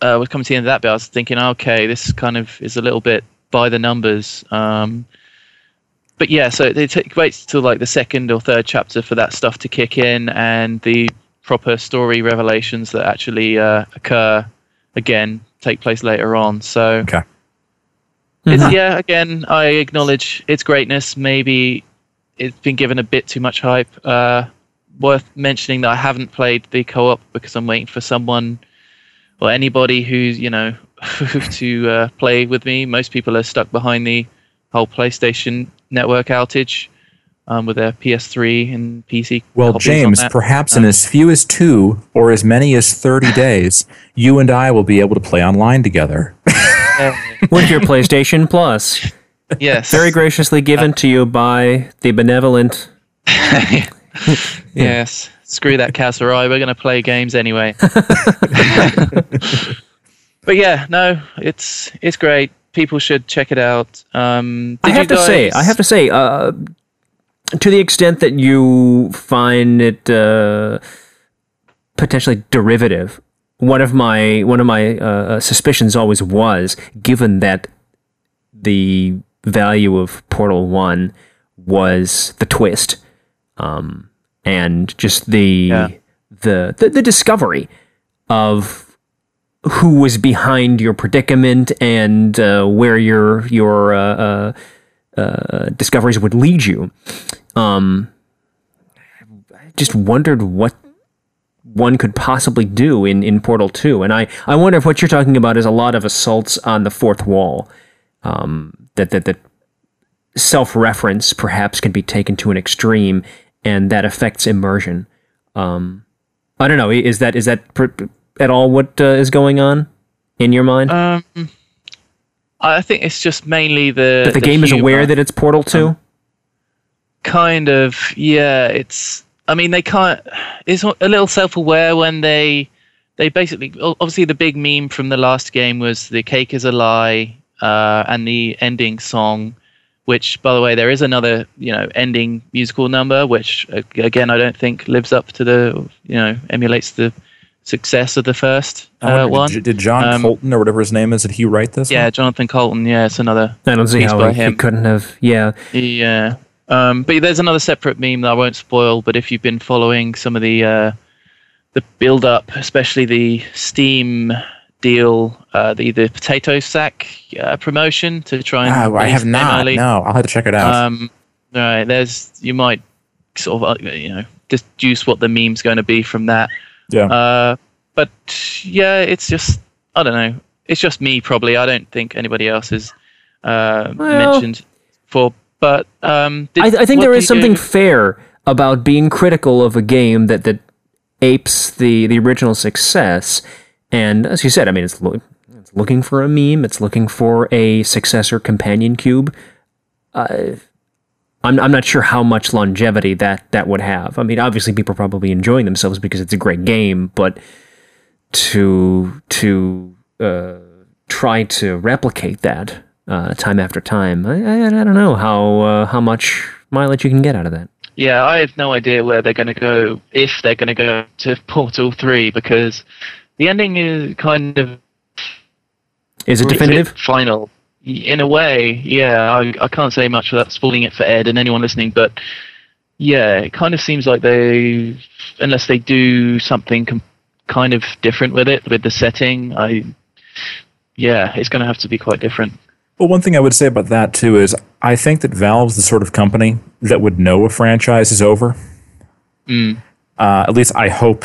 uh, was coming to the end of that bit, I was thinking, okay, this kind of is a little bit by the numbers. Um, but yeah, so it t- waits till like the second or third chapter for that stuff to kick in and the proper story revelations that actually uh, occur again take place later on. So Okay. it's yeah, again, I acknowledge its greatness. Maybe it's been given a bit too much hype. Uh, worth mentioning that I haven't played the co-op because I'm waiting for someone or anybody who's you know to uh, play with me. Most people are stuck behind the whole PlayStation network outage um, with their PS3 and PC. Well, James, that. perhaps in as few as two or as many as 30 days, you and I will be able to play online together. With your PlayStation Plus, yes, very graciously given to you by the benevolent. yes. Screw that Kaz Hirai. We're going to play games anyway. but yeah, no, it's it's great. People should check it out. Um, I have you to say, I have to say, uh, to the extent that you find it uh, potentially derivative, one of my one of my uh, suspicions always was, given that the value of Portal One was the twist, um, and just the, Yeah. the the the discovery of who was behind your predicament and uh, where your your uh, uh, uh, discoveries would lead you. Um, I just wondered what one could possibly do in, in Portal 2. And I, I wonder if what you're talking about is a lot of assaults on the fourth wall. Um, that, that, that self reference perhaps can be taken to an extreme and that affects immersion. Um, I don't know. Is that is that at all what uh, is going on in your mind? Um, I think it's just mainly the that the, game is aware that it's Portal 2? kind of yeah it's i mean they can't it's a little self-aware when they they basically obviously the big meme from the last game was the cake is a lie uh, and the ending song which by the way there is another you know ending musical number which again i don't think lives up to the you know emulates the success of the first uh, wonder, one did, did John Um, Coulton or whatever his name is, did he write this? yeah one? jonathan coulton yeah it's another I don't see how he, he couldn't have. Yeah. Yeah. Um, but there's another separate meme that I won't spoil. But if you've been following some of the uh, the build up, especially the Steam deal, uh, the the potato sack uh, promotion to try and Ah, I have not. early. No, I'll have to check it out. Um, right. There's you might sort of uh, you know deduce what the meme's going to be from that. Yeah. Uh, but yeah, it's just I don't know. It's just me probably. I don't think anybody else has uh, Well- mentioned for. But um, did- I, I think what there do is you something do- fair about being critical of a game that, that apes the, the original success. And as you said, I mean, it's, loo- it's looking for a meme, it's looking for a successor companion cube. Uh, I'm, I'm not sure how much longevity that, that would have. I mean, obviously, people are probably enjoying themselves because it's a great game, but to to uh, try to replicate that uh, time after time, I, I, I don't know how uh, how much mileage you can get out of that. Yeah, I have no idea where they're going to go if they're going to go to Portal Three because the ending is kind of Is it it's a bit definitive? final in a way. Yeah, I, I can't say much without spoiling it for Ed and anyone listening, but yeah, it kind of seems like they, unless they do something com- kind of different with it with the setting, I, yeah, it's going to have to be quite different. Well, one thing I would say about that too is I think that Valve's the sort of company that would know a franchise is over. Mm. Uh, at least I hope.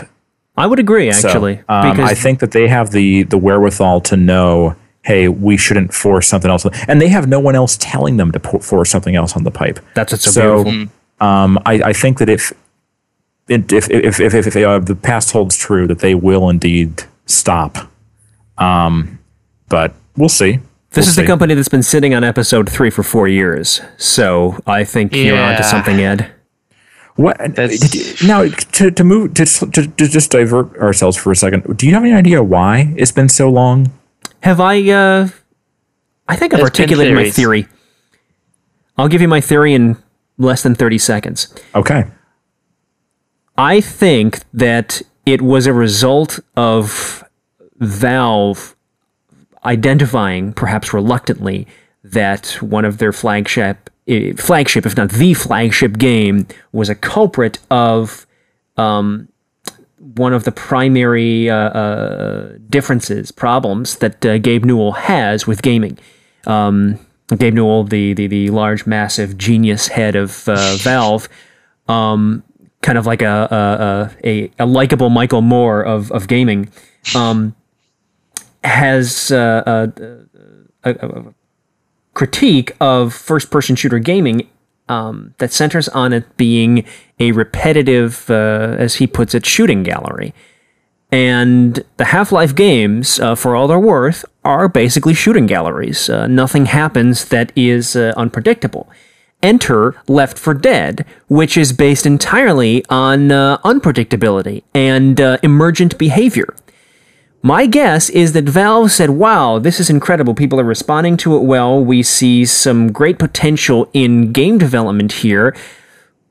I would agree, so. actually, Um, because I think that they have the the wherewithal to know, hey, we shouldn't force something else, and they have no one else telling them to po- force something else on the pipe. that's what's so, so- beautiful. Um, I, I think that if if if if if, if, if uh, the past holds true, that they will indeed stop. Um, but we'll see. This We'll is the company that's been sitting on episode three for four years, so I think you're Yeah. onto something, Ed. What did you- now to to move to, to to just divert ourselves for a second? Do you have any idea why it's been so long? Have I? Uh, I think I've There's articulated my theory. I'll give you my theory in less than thirty seconds. Okay, I think that it was a result of Valve identifying, perhaps reluctantly, that one of their flagship eh, flagship, if not the flagship game, was a culprit of um, one of the primary uh, uh, differences, problems that uh, Gabe Newell has with gaming. Um, Gabe Newell, the, the the large, massive genius head of uh, Valve, um, kind of like a a, a, a likable Michael Moore of of gaming, um, has uh, a, a, critique of first person shooter gaming um, that centers on it being a repetitive, uh, as he puts it, shooting gallery. And the Half Life games, uh, for all they're worth, are basically shooting galleries. Uh, nothing happens that is uh, unpredictable. Enter Left 4 Dead, which is based entirely on uh, unpredictability and uh, emergent behavior. My guess is that Valve said, wow, this is incredible. People are responding to it well. We see some great potential in game development here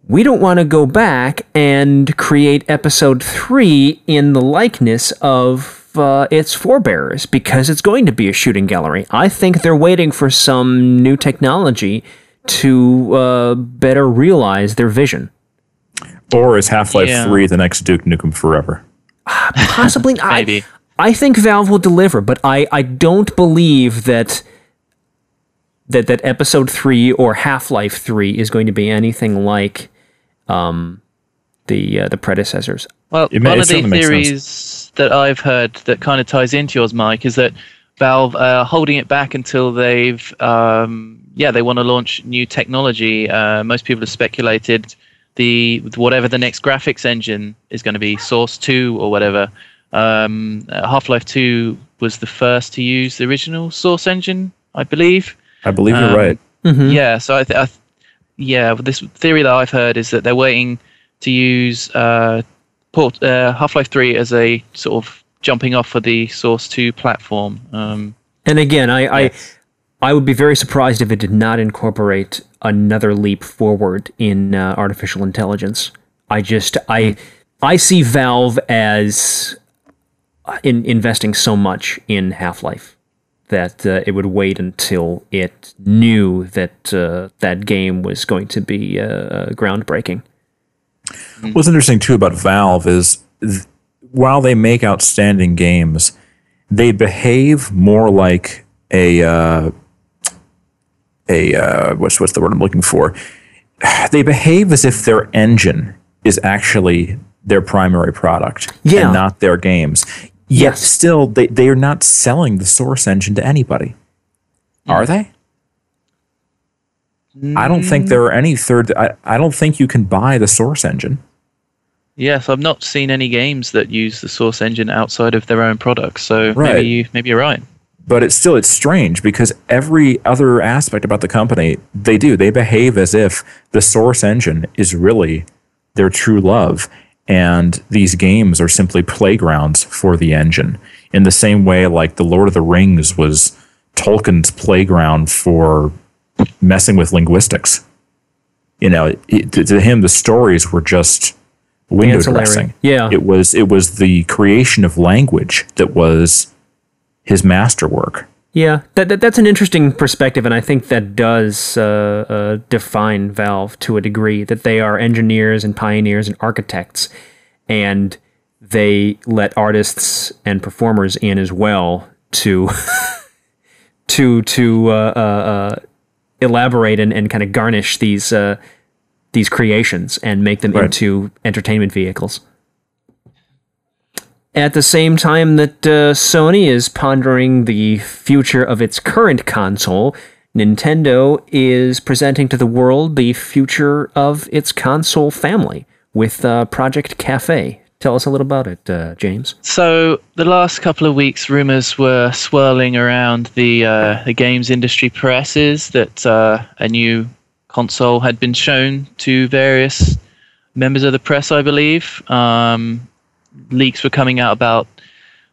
we don't want to go back and create episode three in the likeness of uh, its forebears because it's going to be a shooting gallery. I think they're waiting for some new technology to uh, better realize their vision. Or is Half Life yeah. 3 the next Duke Nukem Forever? Possibly. Maybe. I, I think Valve will deliver, but I, I don't believe that that that episode 3 or Half-Life 3 is going to be anything like um, the uh, the predecessors. Well, one of the theories that I've heard that kind of ties into yours, Mike, is that Valve are holding it back until they've um, yeah they want to launch new technology. Uh, most people have speculated the whatever the next graphics engine is going to be, Source Two or whatever. Um, Half Life Two was the first to use the original Source engine, I believe. I believe you're um, right. Mm-hmm. Yeah, so I, th- I th- yeah, this theory that I've heard is that they're waiting to use uh, port, uh, Half-Life 3 as a sort of jumping off for the Source 2 platform. Um, and again, I, yes. I, I would be very surprised if it did not incorporate another leap forward in uh, artificial intelligence. I just I I see Valve as uh, in investing so much in Half Life that uh, it would wait until it knew that uh, that game was going to be uh, groundbreaking. What's interesting too about Valve is th- while they make outstanding games, they behave more like a uh, a uh, what's what's the word I'm looking for? They behave as if their engine is actually their primary product yeah. and not their games. Yet yes. still, they, they are not selling the source engine to anybody. Are they? Mm. I don't think there are any third. I, I don't think you can buy the source engine. Yes, I've not seen any games that use the source engine outside of their own products. So right. maybe you maybe you're right. But it's still it's strange because every other aspect about the company they do they behave as if the source engine is really their true love and these games are simply playgrounds for the engine. In the same way like the lord of the rings was tolkien's playground for messing with linguistics. You know it, to him the stories were just window dressing. Yeah. It was it was the creation of language that was his masterwork yeah, that, that, that's an interesting perspective, and I think that does uh, uh, define Valve to a degree. That they are engineers and pioneers and architects, and they let artists and performers in as well to to to uh, uh, uh, elaborate and, and kind of garnish these uh, these creations and make them right. into entertainment vehicles. At the same time that uh, Sony is pondering the future of its current console, Nintendo is presenting to the world the future of its console family with uh, Project Cafe. Tell us a little about it, uh, James. So, the last couple of weeks, rumors were swirling around the uh, the games industry presses that uh, a new console had been shown to various members of the press, I believe. Um, leaks were coming out about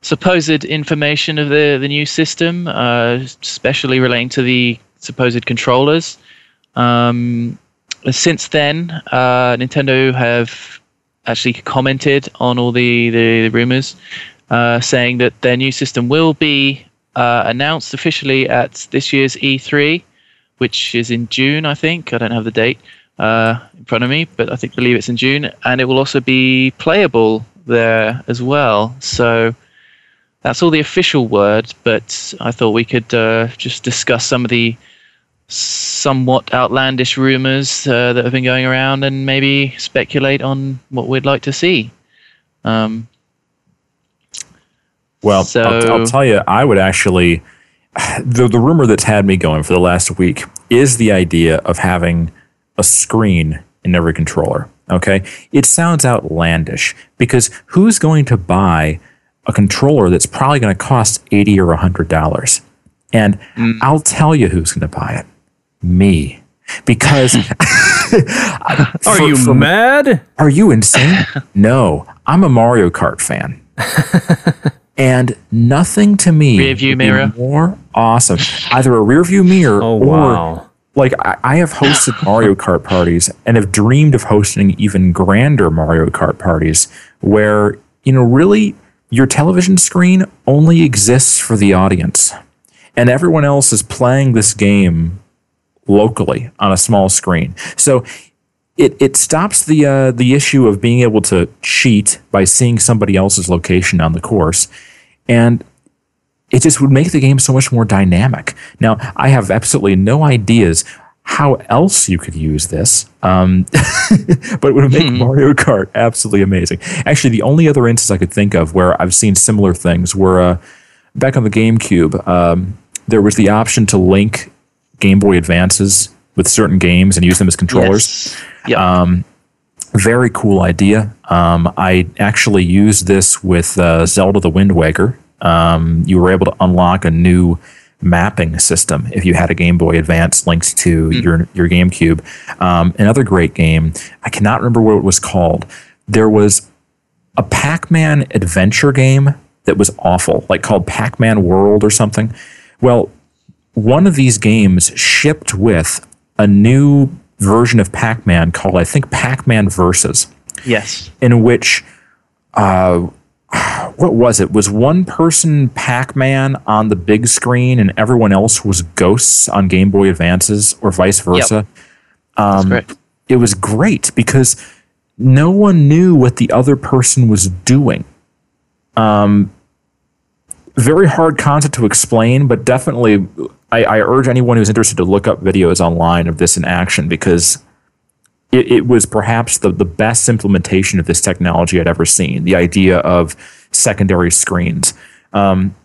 supposed information of the, the new system, uh, especially relating to the supposed controllers. Um, since then, uh, Nintendo have actually commented on all the, the, the rumors, uh, saying that their new system will be uh, announced officially at this year's E3, which is in June, I think. I don't have the date uh, in front of me, but I think believe it's in June, and it will also be playable there as well. So that's all the official word, but I thought we could uh, just discuss some of the somewhat outlandish rumors uh, that have been going around and maybe speculate on what we'd like to see. Um, well, so, I'll, I'll, tell you, I would actually. The, the rumor that's had me going for the last week is the idea of having a screen in every controller. Okay. It sounds outlandish because who's going to buy a controller that's probably going to cost 80 or $100? And mm. I'll tell you who's going to buy it me because are for, you for, mad? Are you insane? no, I'm a Mario Kart fan. and nothing to me rear view mirror more awesome. Either a rear view mirror oh, or wow. Like I, I have hosted Mario Kart parties and have dreamed of hosting even grander Mario Kart parties where, you know, really your television screen only exists for the audience. And everyone else is playing this game locally on a small screen. So it, it stops the uh, the issue of being able to cheat by seeing somebody else's location on the course, and it just would make the game so much more dynamic. Now I have absolutely no ideas how else you could use this, um, but it would make hmm. Mario Kart absolutely amazing. Actually, the only other instance I could think of where I've seen similar things were uh, back on the GameCube. Um, there was the option to link Game Boy Advances with certain games and use them as controllers. Yes. Yep. Um, very cool idea. Um, I actually used this with uh, Zelda the Wind Waker. Um, you were able to unlock a new mapping system if you had a Game Boy Advance linked to mm. your your GameCube. Um, another great game. I cannot remember what it was called. There was a Pac-Man adventure game that was awful, like called Pac-Man World or something. Well, one of these games shipped with a new version of Pac Man called, I think, Pac Man Versus. Yes. In which, uh, what was it? Was one person Pac Man on the big screen and everyone else was ghosts on Game Boy Advances or vice versa? Yep. Um, it was great because no one knew what the other person was doing. Um, very hard concept to explain, but definitely I, I, urge anyone who's interested to look up videos online of this in action because it, it, was perhaps the, the best implementation of this technology I'd ever seen. The idea of secondary screens. Um,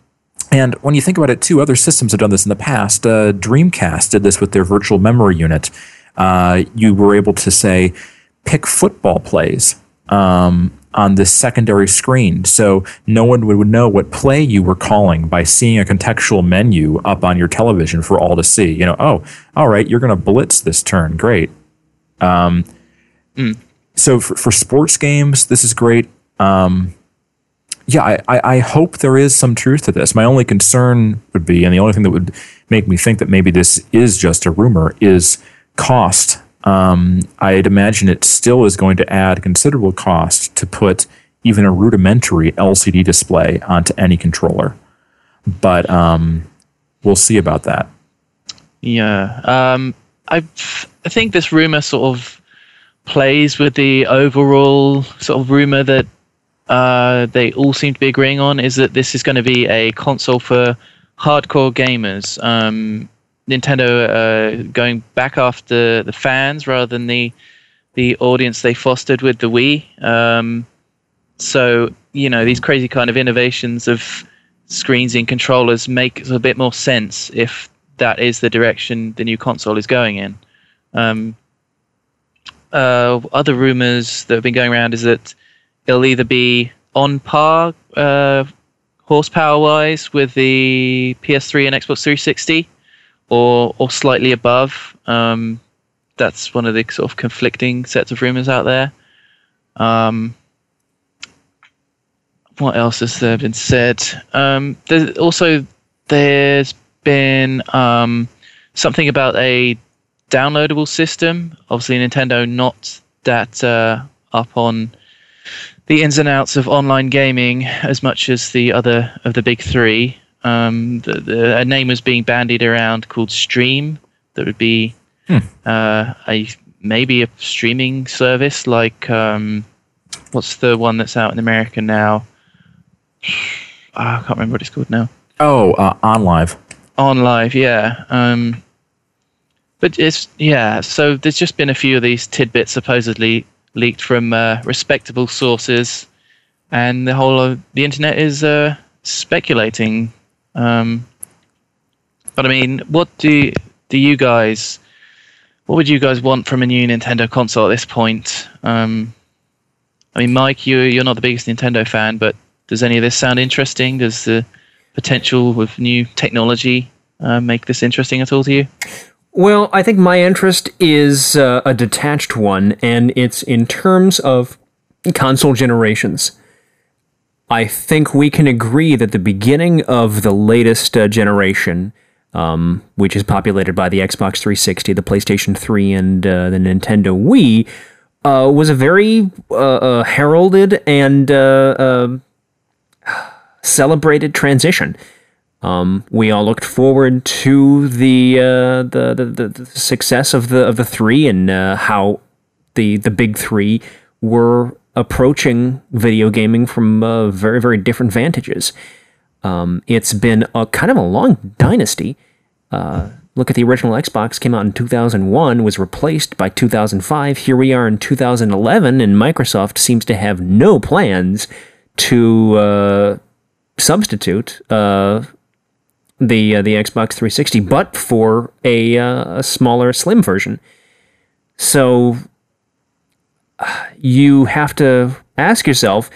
and when you think about it, too, other systems have done this in the past. Uh, Dreamcast did this with their virtual memory unit. Uh, you were able to say, pick football plays. Um, on this secondary screen. So no one would know what play you were calling by seeing a contextual menu up on your television for all to see. You know, oh, all right, you're going to blitz this turn. Great. Um, mm. So for, for sports games, this is great. Um, yeah, I, I, hope there is some truth to this. My only concern would be, and the only thing that would make me think that maybe this is just a rumor, is cost um, I'd imagine it still is going to add considerable cost to put even a rudimentary LCD display onto any controller. But um, we'll see about that. Yeah, um, I I think this rumor sort of plays with the overall sort of rumor that uh, they all seem to be agreeing on is that this is going to be a console for hardcore gamers. Um, Nintendo uh, going back after the fans rather than the the audience they fostered with the Wii. Um, so you know these crazy kind of innovations of screens and controllers make a bit more sense if that is the direction the new console is going in. Um, uh, other rumors that have been going around is that it'll either be on par uh, horsepower wise with the PS3 and Xbox 360 or or slightly above. Um, that's one of the sort of conflicting sets of rumors out there. Um, what else has there been said? Um, there's also there's been um, something about a downloadable system. Obviously, Nintendo not that uh, up on the ins and outs of online gaming as much as the other of the big three. Um, the, the, a name was being bandied around called Stream, that would be uh, a maybe a streaming service like um, what's the one that's out in America now? Ah, I can't remember what it's called now. Oh, uh, OnLive. On live, yeah. Um, but it's yeah. So there's just been a few of these tidbits supposedly leaked from uh, respectable sources, and the whole of the internet is uh, speculating. Um, but I mean, what do do you guys? What would you guys want from a new Nintendo console at this point? Um, I mean, Mike, you you're not the biggest Nintendo fan, but does any of this sound interesting? Does the potential with new technology uh, make this interesting at all to you? Well, I think my interest is uh, a detached one, and it's in terms of console generations. I think we can agree that the beginning of the latest uh, generation, um, which is populated by the Xbox 360, the PlayStation 3, and uh, the Nintendo Wii, uh, was a very uh, uh, heralded and celebrated transition. Um, we all looked forward to the, uh, the, the, the success of the of the three and uh, how the the big three were approaching video gaming from uh, very very different vantages. Um, it's been a kind of a long dynasty. Uh, look at the original Xbox came out in 2001, was replaced by 2005. Here we are in 2011, and Microsoft seems to have no plans to uh, substitute uh, the uh, the Xbox 360, but for a, uh, a smaller, slim version. So you have to ask yourself: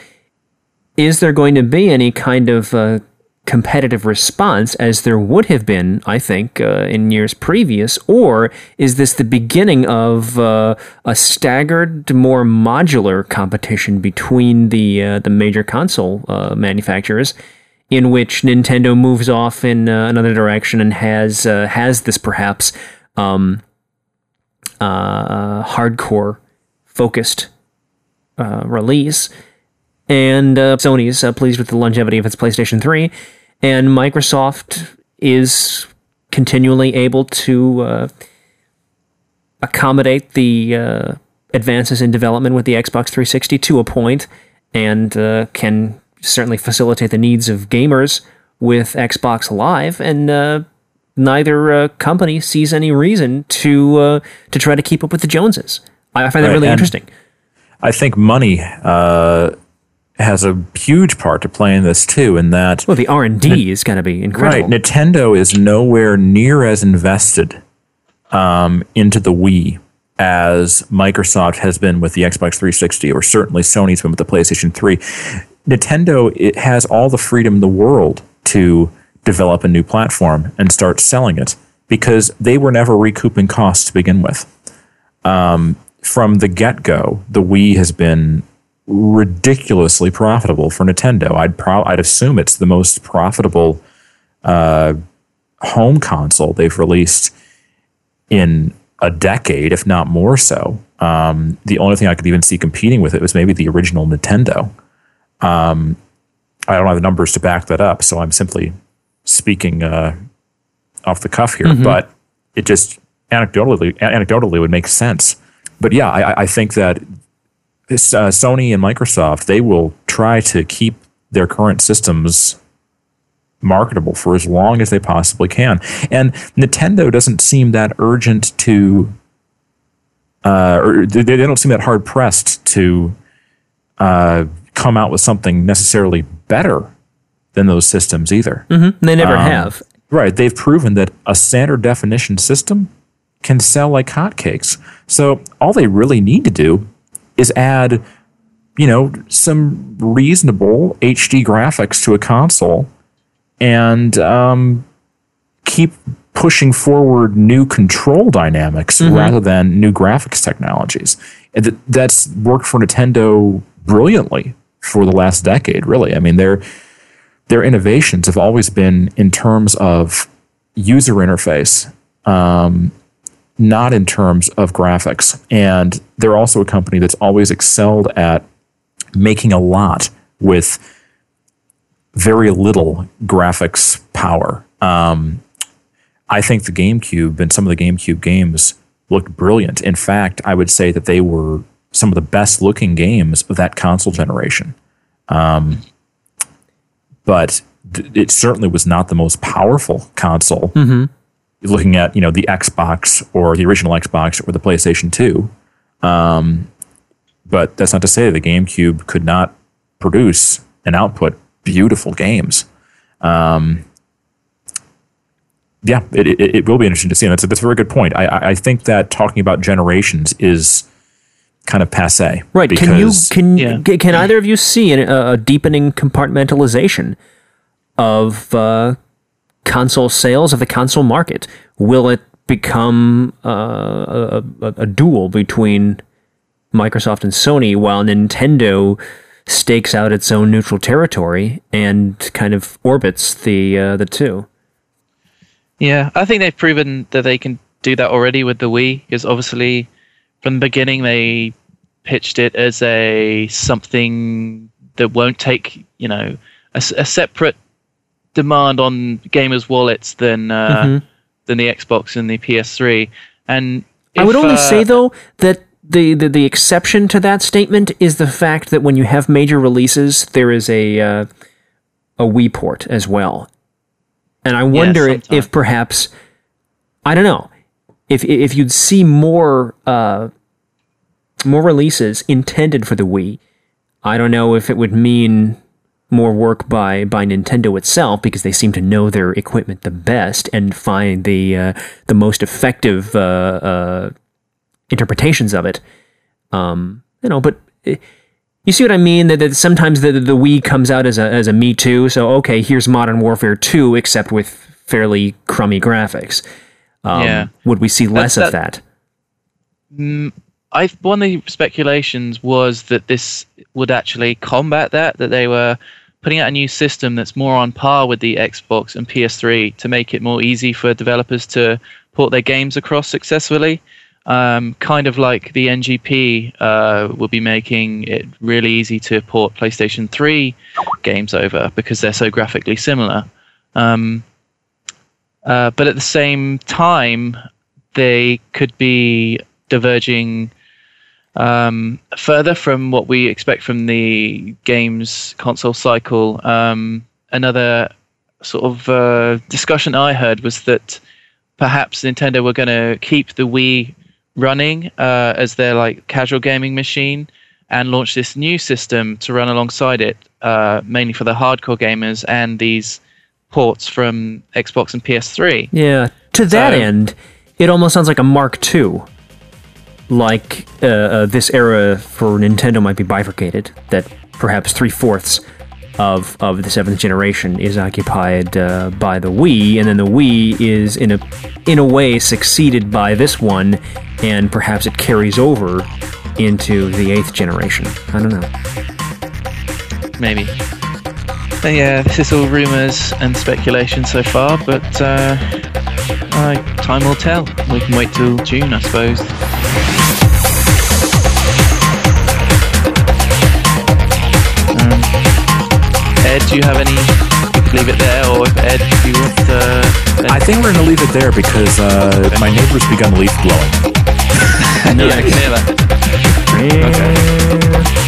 Is there going to be any kind of uh, competitive response, as there would have been, I think, uh, in years previous, or is this the beginning of uh, a staggered, more modular competition between the uh, the major console manufacturers? In which Nintendo moves off in uh, another direction and has uh, has this perhaps um, uh, hardcore focused uh, release, and uh, Sony's uh, pleased with the longevity of its PlayStation Three, and Microsoft is continually able to accommodate the advances in development with the Xbox 360 to a point, and can certainly facilitate the needs of gamers with Xbox Live, and uh, neither uh, company sees any reason to uh, to try to keep up with the Joneses. I find that really interesting. I think money uh, has a huge part to play in this too. In that, well, the R and D is going to be incredible. Right, Nintendo is nowhere near as invested um, into the Wii as Microsoft has been with the Xbox 360, or certainly Sony's been with the PlayStation 3. Nintendo it has all the freedom in the world to develop a new platform and start selling it because they were never recouping costs to begin with. Um, from the get go, the Wii has been ridiculously profitable for Nintendo. I'd pro- I'd assume it's the most profitable uh, home console they've released in a decade, if not more so. Um, the only thing I could even see competing with it was maybe the original Nintendo. Um, I don't have the numbers to back that up, so I'm simply speaking uh, off the cuff here. Mm-hmm. But it just anecdotally, anecdotally would make sense. But yeah, I, I think that this, uh, Sony and Microsoft they will try to keep their current systems marketable for as long as they possibly can. And Nintendo doesn't seem that urgent to, uh, or they, they don't seem that hard pressed to uh, come out with something necessarily better than those systems either. Mm-hmm. They never um, have. Right. They've proven that a standard definition system can sell like hotcakes. So all they really need to do is add, you know, some reasonable HD graphics to a console and um, keep pushing forward new control dynamics mm-hmm. rather than new graphics technologies. And that's worked for Nintendo brilliantly for the last decade, really. I mean, their their innovations have always been in terms of user interface, um, not in terms of graphics. And they're also a company that's always excelled at making a lot with very little graphics power. Um, I think the GameCube and some of the GameCube games looked brilliant. In fact, I would say that they were some of the best looking games of that console generation. Um, but th- it certainly was not the most powerful console. Mm-hmm. Looking at you know the Xbox or the original Xbox or the PlayStation Two, um, but that's not to say the GameCube could not produce and output beautiful games. Um, yeah, it, it, it, will be interesting to see. And that's a, that's a very good point. I, I think that talking about generations is kind of passe. Right. Can you can yeah. can either of you see a, a deepening compartmentalization of uh, console sales of the console market? Will it become uh, a, a duel between Microsoft and Sony while Nintendo stakes out its own neutral territory and kind of orbits the uh, the two? Yeah, I think they've proven that they can do that already with the Wii because obviously from the beginning they pitched it as a something that won't take you know a, a separate demand on gamers' wallets than uh, mm-hmm. than the Xbox and the PS3. And if, I would only uh, say though that the, the the exception to that statement is the fact that when you have major releases, there is a uh, a Wii port as well, and I wonder yeah, if perhaps I don't know if if you'd see more uh, more releases intended for the Wii. I don't know if it would mean more work by by Nintendo itself because they seem to know their equipment the best and find the uh, the most effective uh, uh, interpretations of it. Um, you know, but eh, you see what I mean? That, that sometimes the the Wii comes out as a as a Me Too. So okay, here's Modern Warfare Two, except with fairly crummy graphics. Um, yeah. Would we see less that, of that? Mm, I one of the speculations was that this would actually combat that. That they were putting out a new system that's more on par with the Xbox and PS3 to make it more easy for developers to port their games across successfully um, kind of like the NGP uh, will be making it really easy to port PlayStation 3 games over because they're so graphically similar. Um, uh, but at the same time, they could be diverging um, further from what we expect from the games console cycle. Um, another sort of uh, discussion I heard was that perhaps Nintendo were going to keep the Wii running uh, as their like casual gaming machine and launch this new system to run alongside it, uh, mainly for the hardcore gamers and these ports from Xbox and PS3. Yeah, to that so, end, it almost sounds like a Mark II. Like uh, uh, this era for Nintendo might be bifurcated, that perhaps three fourths of of the seventh generation is occupied uh, by the Wii, and then the Wii is in a in a way succeeded by this one, and perhaps it carries over into the eighth generation. I don't know. Maybe. But yeah, this is all rumors and speculation so far, but uh, uh, time will tell. We can wait till June, I suppose. Ed, do you have any? We could leave it there, or if Ed, do you want to? I think we're going to leave it there because uh, okay. my neighbor's begun leaf blowing. yeah, I can hear that. Okay.